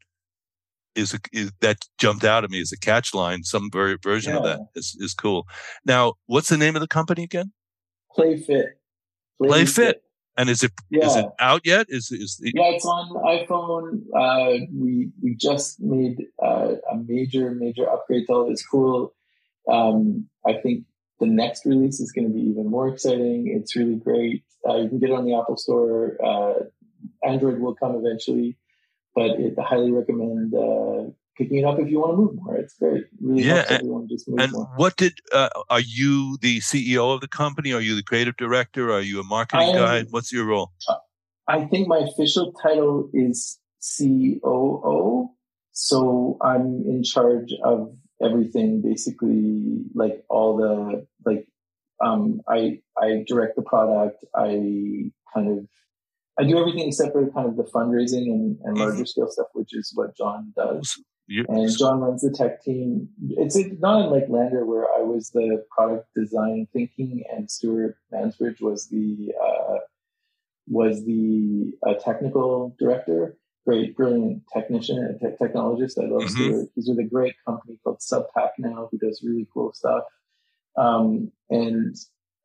is, a, is that jumped out at me as a catch line. Some ver- version yeah. of that is, is cool. Now, what's the name of the company again? Playfitt. Play, Play Fit. Fit. And is it yeah. is it out yet? Is is the- yeah? It's on iPhone. Uh, we we just made uh, a major major upgrade to all this cool. Um, I think the next release is going to be even more exciting. It's really great. Uh, you can get it on the Apple Store. Uh, Android will come eventually, but it, I highly recommend uh, picking it up if you want to move more. It's great. Really yeah, helps everyone just move and more. what did uh, are you the CEO of the company? Are you the creative director? Are you a marketing am, guy? What's your role? I think my official title is COO. So I'm in charge of everything, basically, like all the like. Um, I I direct the product. I kind of I do everything except for kind of the fundraising and, and mm-hmm. larger scale stuff, which is what John does. And John runs the tech team. It's not like LANDR where I was the product design thinking, and Stuart Mansbridge was the uh, was the uh, technical director. Great, brilliant technician and te- technologist. I love mm-hmm. Stuart. He's with a great company called SubPac now, who does really cool stuff. Um, and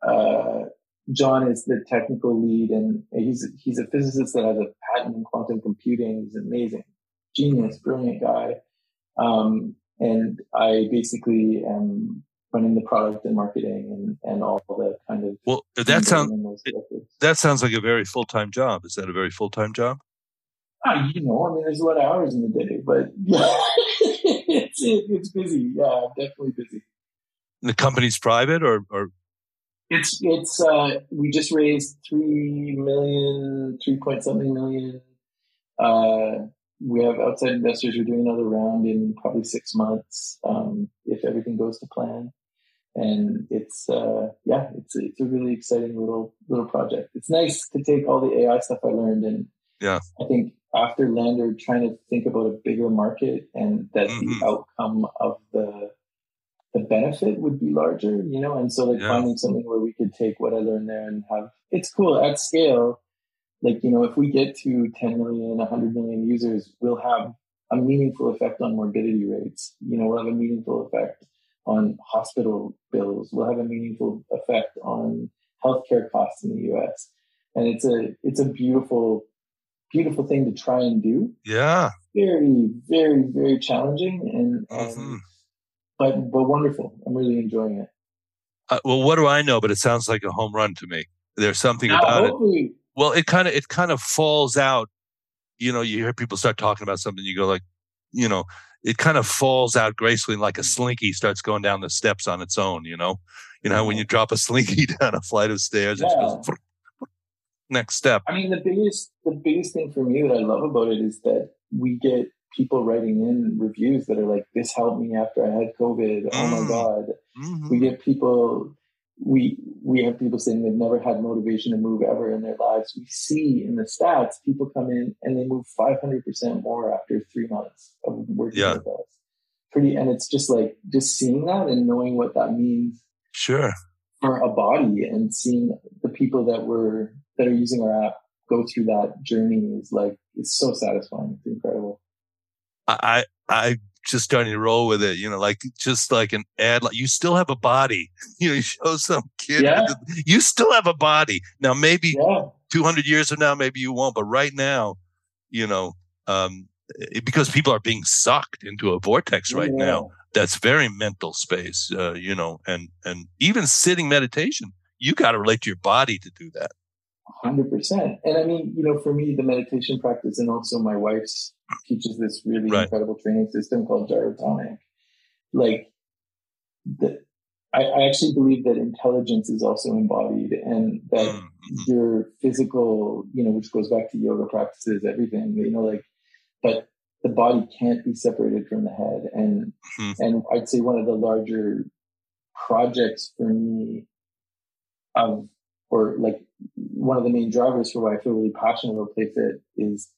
uh, John is the technical lead, and he's he's a physicist that has a patent in quantum computing. He's amazing, genius, brilliant guy. Um, and I basically am running the product and marketing and, and all the kind of well that sounds that sounds like a very full-time job. Is that a very full-time job? Ah, you know i mean there's a lot of hours in the day but yeah. It's it's busy. Yeah I'm definitely busy. And the company's private or or it's it's uh we just raised three million three point something million uh we have outside investors. We're doing another round in probably six months um, if everything goes to plan. And it's uh, yeah, it's it's a really exciting little little project. It's nice to take all the AI stuff I learned and yeah, I think after LANDR, trying to think about a bigger market and that mm-hmm. the outcome of the the benefit would be larger, you know, and so like yeah. finding something where we could take what I learned there and have it's cool at scale. Like you know if we get to 10 million 100 million users we'll have a meaningful effect on morbidity rates. You know we'll have a meaningful effect on hospital bills. We'll have a meaningful effect on healthcare costs in the us and it's a it's a beautiful beautiful thing to try and do. Yeah. Very very very challenging and, mm-hmm. But but wonderful i'm really enjoying it uh, well what do i know but it sounds like a home run to me there's something about it well, it kind of it kind of falls out. You know, you hear people start talking about something, you go like, you know, it kind of falls out gracefully like a slinky starts going down the steps on its own. You know, you know when you drop a slinky down a flight of stairs, yeah. it goes next step. I mean, the biggest the biggest thing for me that I love about it is that we get people writing in reviews that are like, "This helped me after I had COVID." Oh my mm. god! Mm-hmm. We get people we we have people saying they've never had motivation to move ever in their lives. We see in the stats people come in and they move 500% more after three months of working yeah. with us. Pretty, and it's just like just seeing that and knowing what that means. Sure. For a body and seeing the people that were that are using our app go through that journey is like it's so satisfying. It's incredible. I I just starting to roll with it, you know, like just like an ad, like you still have a body, you know, you show some kid, yeah. you still have a body. Now, maybe yeah. 200 years from now, maybe you won't, but right now, you know, um, it, because people are being sucked into a vortex right yeah. now. That's very mental space, uh, you know, and, and even sitting meditation you got to relate to your body to do that. Hundred percent. And I mean, you know, for me, the meditation practice, and also my wife's teaches this really right. incredible training system called Gyrotonic. Like, the, I, I, actually believe that intelligence is also embodied, and that mm-hmm. your physical, you know, which goes back to yoga practices, everything, you know, like, but the body can't be separated from the head, and mm-hmm. and I'd say one of the larger projects for me of or like one of the main drivers for why I feel really passionate about Playfitt is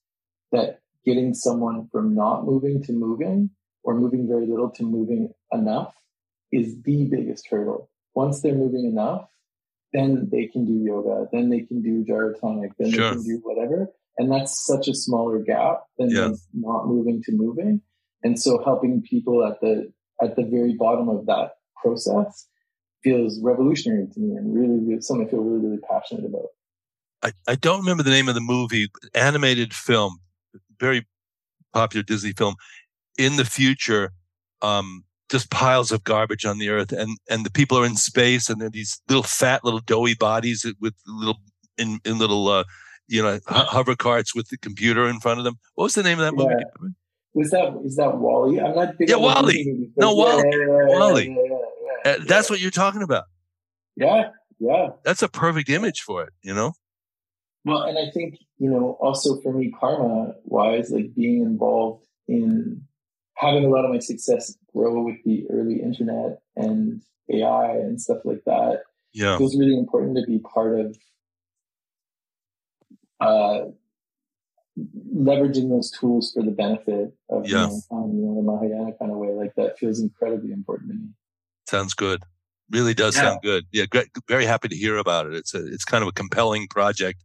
that getting someone from not moving to moving or moving very little to moving enough is the biggest hurdle. Once they're moving enough, then they can do yoga, then they can do gyrotonic, then sure. they can do whatever. And that's such a smaller gap than yeah. not moving to moving. And so helping people at the at the very bottom of that process feels revolutionary to me and really, really something I feel really, really passionate about. I, I don't remember the name of the movie, animated film, very popular Disney film. In the future, um, just piles of garbage on the earth, and and the people are in space, and they're these little fat, little doughy bodies with little in in little uh, you know hover carts with the computer in front of them. What was the name of that movie? Yeah. Was that is that WALL-E? I'm not big. Yeah, WALL-E. No, WALL-E. Yeah, yeah, WALL-E. Uh, that's what you're talking about. Yeah, yeah. That's a perfect image for it, you know? Well, and I think, you know, also for me, karma wise, like being involved in having a lot of my success grow with the early internet and AI and stuff like that. Yeah. It was really important to be part of uh, leveraging those tools for the benefit of yeah. mankind, you know, the Mahayana kind of way. Like that feels incredibly important to me. Sounds good. Really does yeah. sound good. Yeah, great, very happy to hear about it. It's a it's kind of a compelling project.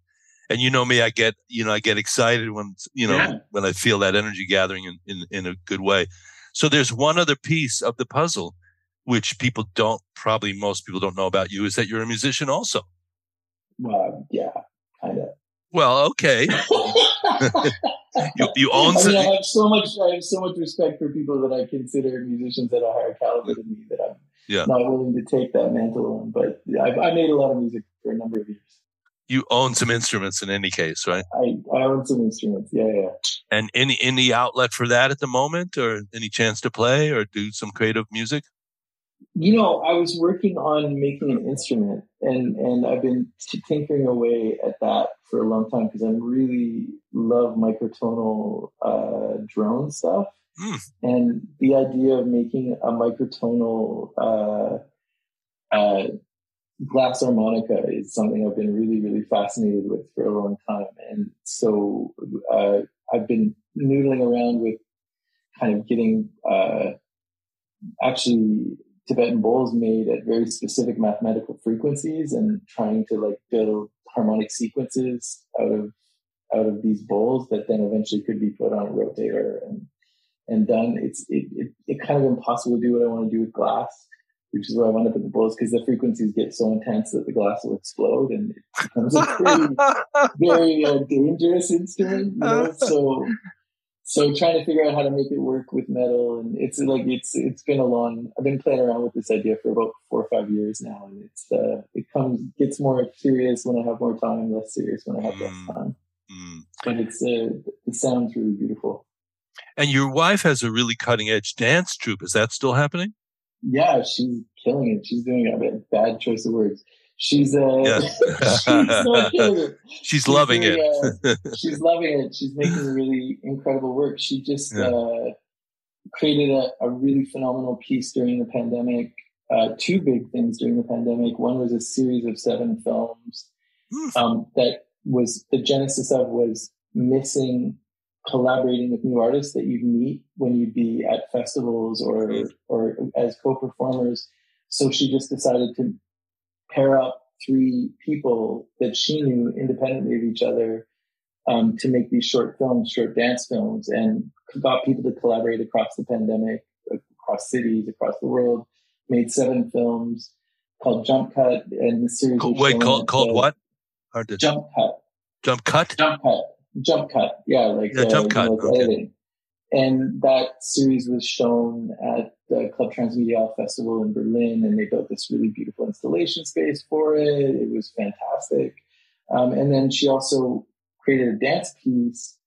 And you know me, I get you know I get excited when you know yeah. when I feel that energy gathering in, in in a good way. So there's one other piece of the puzzle which people don't probably most people don't know about you is that you're a musician also. Well, yeah, kind of. Well, okay. you, you own. I, mean, I have so much. I have so much respect for people that I consider musicians at a higher caliber than me that I'm yeah. not willing to take that mantle on. But I've, I made a lot of music for a number of years. You own some instruments in any case, right? I, I own some instruments. Yeah, yeah. And any any outlet for that at the moment, or any chance to play or do some creative music? You know, I was working on making an instrument, and and I've been tinkering away at that for a long time because I really love microtonal uh, drone stuff. Mm. And the idea of making a microtonal uh, uh, glass harmonica is something I've been really, really fascinated with for a long time. And so uh, I've been noodling around with kind of getting uh, actually Tibetan bowls made at very specific mathematical frequencies and trying to like build harmonic sequences out of out of these bowls that then eventually could be put on a rotator and and done. It's it, it, it kind of impossible to do what I want to do with glass, which is why I want up put the bowls because the frequencies get so intense that the glass will explode and it becomes a pretty very uh, dangerous instrument. You know? So so trying to figure out how to make it work with metal and it's like it's it's been a long i've been playing around with this idea for about four or five years now and it's uh it comes gets more serious when i have more time less serious when i have mm. less time mm. but it's uh it sounds really beautiful and your wife has a really cutting edge dance troupe. Is that still happening? Yeah she's killing it. She's doing a bad choice of words. She's uh yeah. she's, she's, loving it. uh, she's loving it. She's making really incredible work. She just yeah. uh, created a, a, really phenomenal piece during the pandemic uh, two big things during the pandemic. One was a series of seven films um, that was the genesis of was missing collaborating with new artists that you'd meet when you'd be at festivals or or as co-performers so she just decided to pair up three people that she knew independently of each other um, to make these short films, short dance films, and got people to collaborate across the pandemic, across cities, across the world. Made seven films called Jump Cut, and the series. Called Wait, called called what? Hard to Jump Cut. Jump Cut. Jump Cut. Jump Cut. Yeah, like yeah, uh, Jump Cut. okay. and that series was shown at the Club Transmediale Festival in Berlin, and they built this really beautiful installation space for it. It was fantastic. Um, and then she also created a dance piece.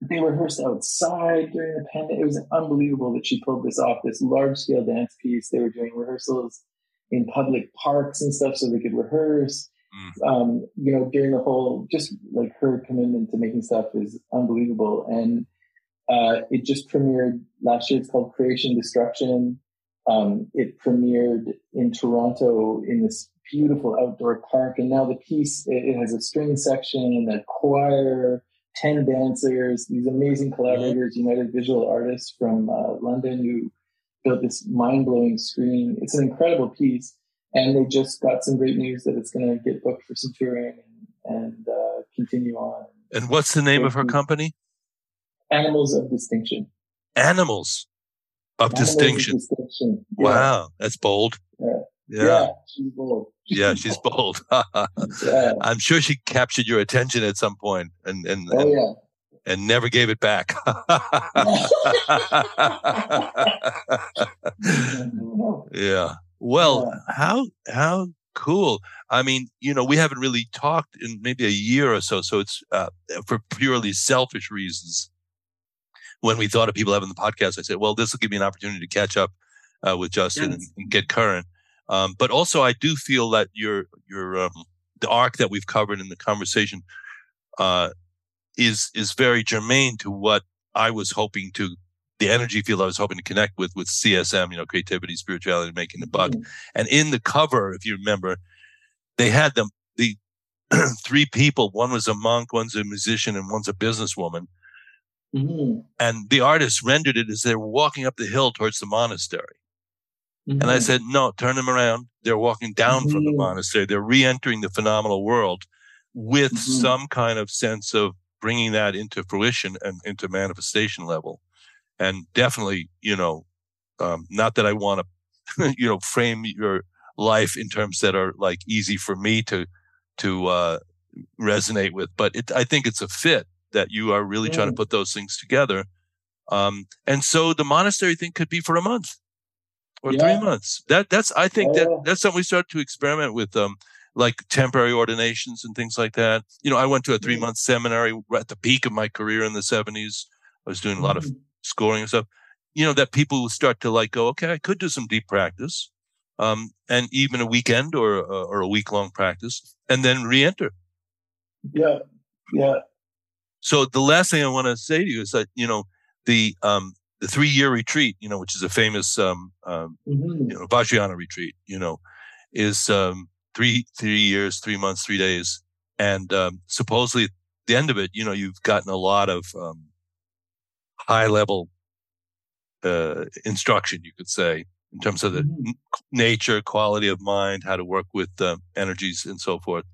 They rehearsed outside during the pandemic. It was unbelievable that she pulled this off, this large scale dance piece. They were doing rehearsals in public parks and stuff so they could rehearse. Mm. Um, you know, during the whole, just like her commitment to making stuff is unbelievable. And uh, it just premiered last year. It's called Creation Destruction. Um, it premiered in Toronto in this beautiful outdoor park. And now the piece, it, it has a string section, and a choir, 10 dancers, these amazing collaborators, United Visual Artists from uh, London who built this mind blowing screen. It's an incredible piece. And they just got some great news that it's going to get booked for some touring and, and uh, continue on. And what's the name of her company? Animals of Distinction. Animals of Animals Distinction. Of distinction. Yeah. Wow, that's bold. Yeah. Yeah. yeah. she's bold. yeah, she's bold. yeah. I'm sure she captured your attention at some point and and, oh, yeah. and never gave it back. yeah. Well, how how cool. I mean, you know, we haven't really talked in maybe a year or so, so it's uh, for purely selfish reasons when we thought of people having the podcast, I said, well, this will give me an opportunity to catch up uh, with Justin yes. and, and, get current. Um, but also, I do feel that your your um, the arc that we've covered in the conversation uh, is is very germane to what I was hoping to the energy field I was hoping to connect with with CSM, you know, creativity, spirituality, making the buck. Mm-hmm. And in the cover, if you remember, they had them the three people. One was a monk, one's a musician, and one's a businesswoman. Mm-hmm. And the artist rendered it as they were walking up the hill towards the monastery. Mm-hmm. And I mm-hmm. said, no, turn them around. They're walking down from the mm-hmm. monastery. They're re-entering the phenomenal world with mm-hmm. some kind of sense of bringing that into fruition and into manifestation level. And definitely, you know, um, not that I want to, you know, frame your life in terms that are like easy for me to, to, uh, resonate with, but it, I think it's a fit that you are really trying to put those things together. Um, and so the monastery thing could be for a month or yeah. three months. That that's I think that oh. that's something we start to experiment with, um, like temporary ordinations and things like that. You know, I went to a three month seminary at the peak of my career in the seventies. I was doing a lot of mm-hmm. Scoring and stuff. You know, that people will start to like go, okay, I could do some deep practice, um, and even a weekend or or a week long practice, and then re-enter. Yeah, yeah. So the last thing I want to say to you is that, you know, the, um, the three year retreat, you know, which is a famous, um, um, mm-hmm. you know, Vajrayana retreat, you know, is, um, three, three years, three months, three days. And, um, supposedly at the end of it, you know, you've gotten a lot of, um, high level, uh, instruction, you could say, in terms of the mm-hmm. nature, quality of mind, how to work with, uh, energies and so forth.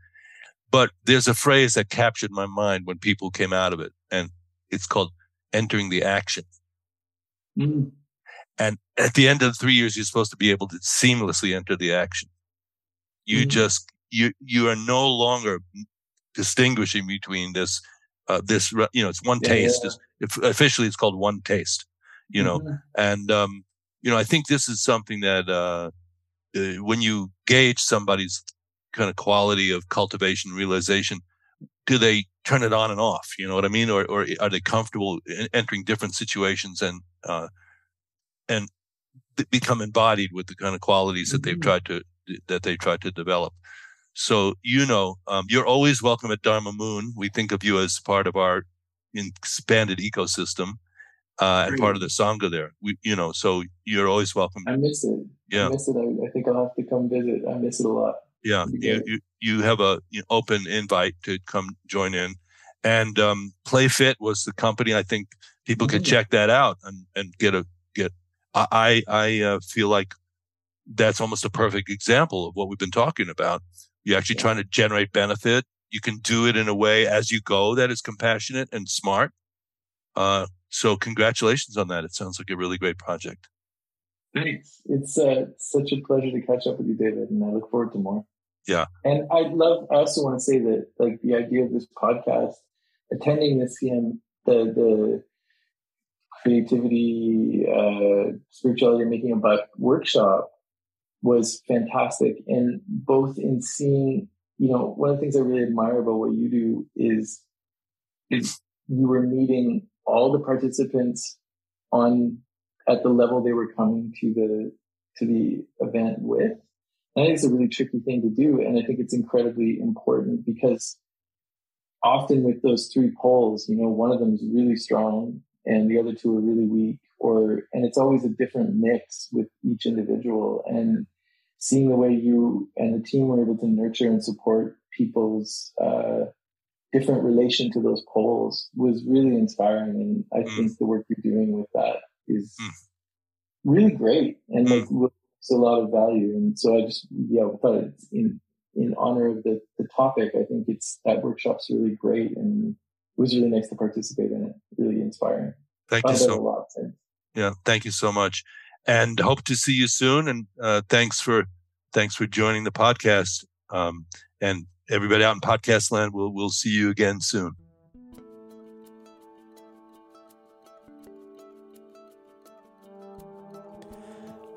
But there's a phrase that captured my mind when people came out of it, and it's called entering the action. Mm. And at the end of the three years, you're supposed to be able to seamlessly enter the action. You mm. just, you, you are no longer distinguishing between this, uh, this, you know, it's one yeah, taste. Yeah. officially, it's called one taste, you know, mm-hmm. and, um, you know, I think this is something that, uh, uh, when you gauge somebody's kind of quality of cultivation, realization, do they turn it on and off? You know what I mean? Or, or are they comfortable entering different situations and, uh, and become embodied with the kind of qualities that they've mm-hmm. tried to, that they tried to develop? So, you know, um, you're always welcome at Dharma Moon. We think of you as part of our expanded ecosystem. Uh, and part of the sangha there. We, you know, so you're always welcome. I miss it. Yeah. I miss it. I, I think I'll have to come visit. I miss it a lot. Yeah, you, you, you have a you know, open invite to come join in. And um, Playfitt was the company. I think people could mm-hmm. check that out and, and get a get. I I uh, feel like that's almost a perfect example of what we've been talking about. You're actually yeah. trying to generate benefit. You can do it in a way as you go that is compassionate and smart. Uh, so congratulations on that. It sounds like a really great project. Thanks. It's uh, such a pleasure to catch up with you, David, and I look forward to more. Yeah. And I love, I also want to say that like the idea of this podcast, attending this CM, the, the, creativity, uh, spirituality, making a buck workshop was fantastic. And both in seeing, you know, one of the things I really admire about what you do is, is you were meeting all the participants on at the level they were coming to the to the event with. And I think it's a really tricky thing to do. And I think it's incredibly important because often with those three poles, you know, one of them is really strong and the other two are really weak or and it's always a different mix with each individual and seeing the way you and the team were able to nurture and support people's uh, different relation to those poles was really inspiring and i mm. think the work you're doing with that is mm. really great and mm. like a lot of value and so i just yeah I thought it's in in honor of the, the topic i think it's that workshop's really great and it was really nice to participate in it. Really inspiring. Thank you so much. Yeah, thank you so much, and hope to see you soon. And uh, thanks for thanks for joining the podcast. Um, and everybody out in podcast land, we'll we'll see you again soon.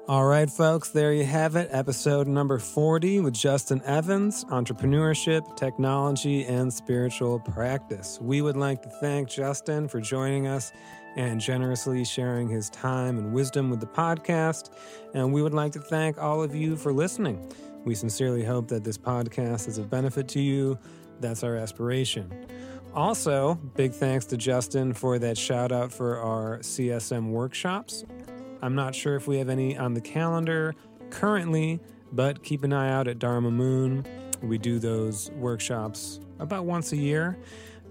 All right, folks, there you have it. Episode number 40 with Justin Evans Entrepreneurship, Technology, and Spiritual Practice. We would like to thank Justin for joining us and generously sharing his time and wisdom with the podcast. And we would like to thank all of you for listening. We sincerely hope that this podcast is of benefit to you. That's our aspiration. Also, big thanks to Justin for that shout out for our CSM workshops. I'm not sure if we have any on the calendar currently, but keep an eye out at Dharma Moon. We do those workshops about once a year.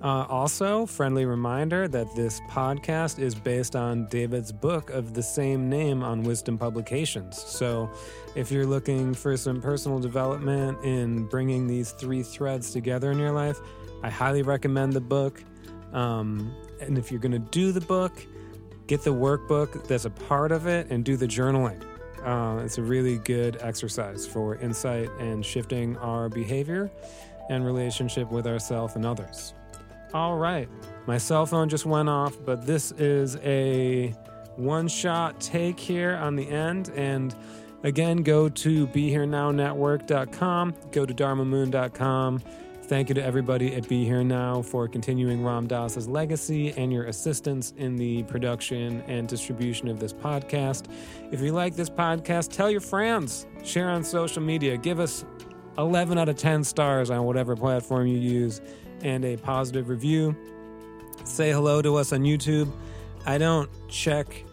Uh, also, friendly reminder that this podcast is based on David's book of the same name on Wisdom Publications. So, if you're looking for some personal development in bringing these three threads together in your life, I highly recommend the book. Um, and if you're going to do the book, get the workbook that's a part of it and do the journaling. Uh, it's a really good exercise for insight and shifting our behavior and relationship with ourselves and others. All right, my cell phone just went off, but this is a one shot take here on the end. And again, go to BeHereNowNetwork.com, go to DharmaMoon.com Thank you to everybody at Be Here Now for continuing Ram Dass's legacy and your assistance in the production and distribution of this podcast. If you like this podcast, tell your friends, share on social media, give us 11 out of 10 stars on whatever platform you use, and a positive review. Say hello to us on YouTube. I don't check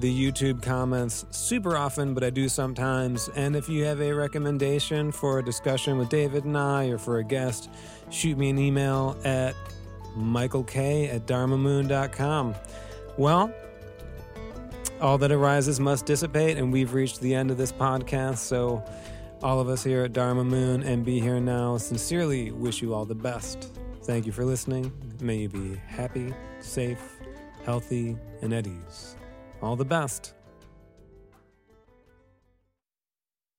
the YouTube comments super often, but I do sometimes. And if you have a recommendation for a discussion with David and I or for a guest, shoot me an email at michaelk at dharmamoon.com. Well, all that arises must dissipate, and we've reached the end of this podcast. So, all of us here at Dharma Moon and Be Here Now sincerely wish you all the best. Thank you for listening. May you be happy, safe, healthy, and at ease. All the best.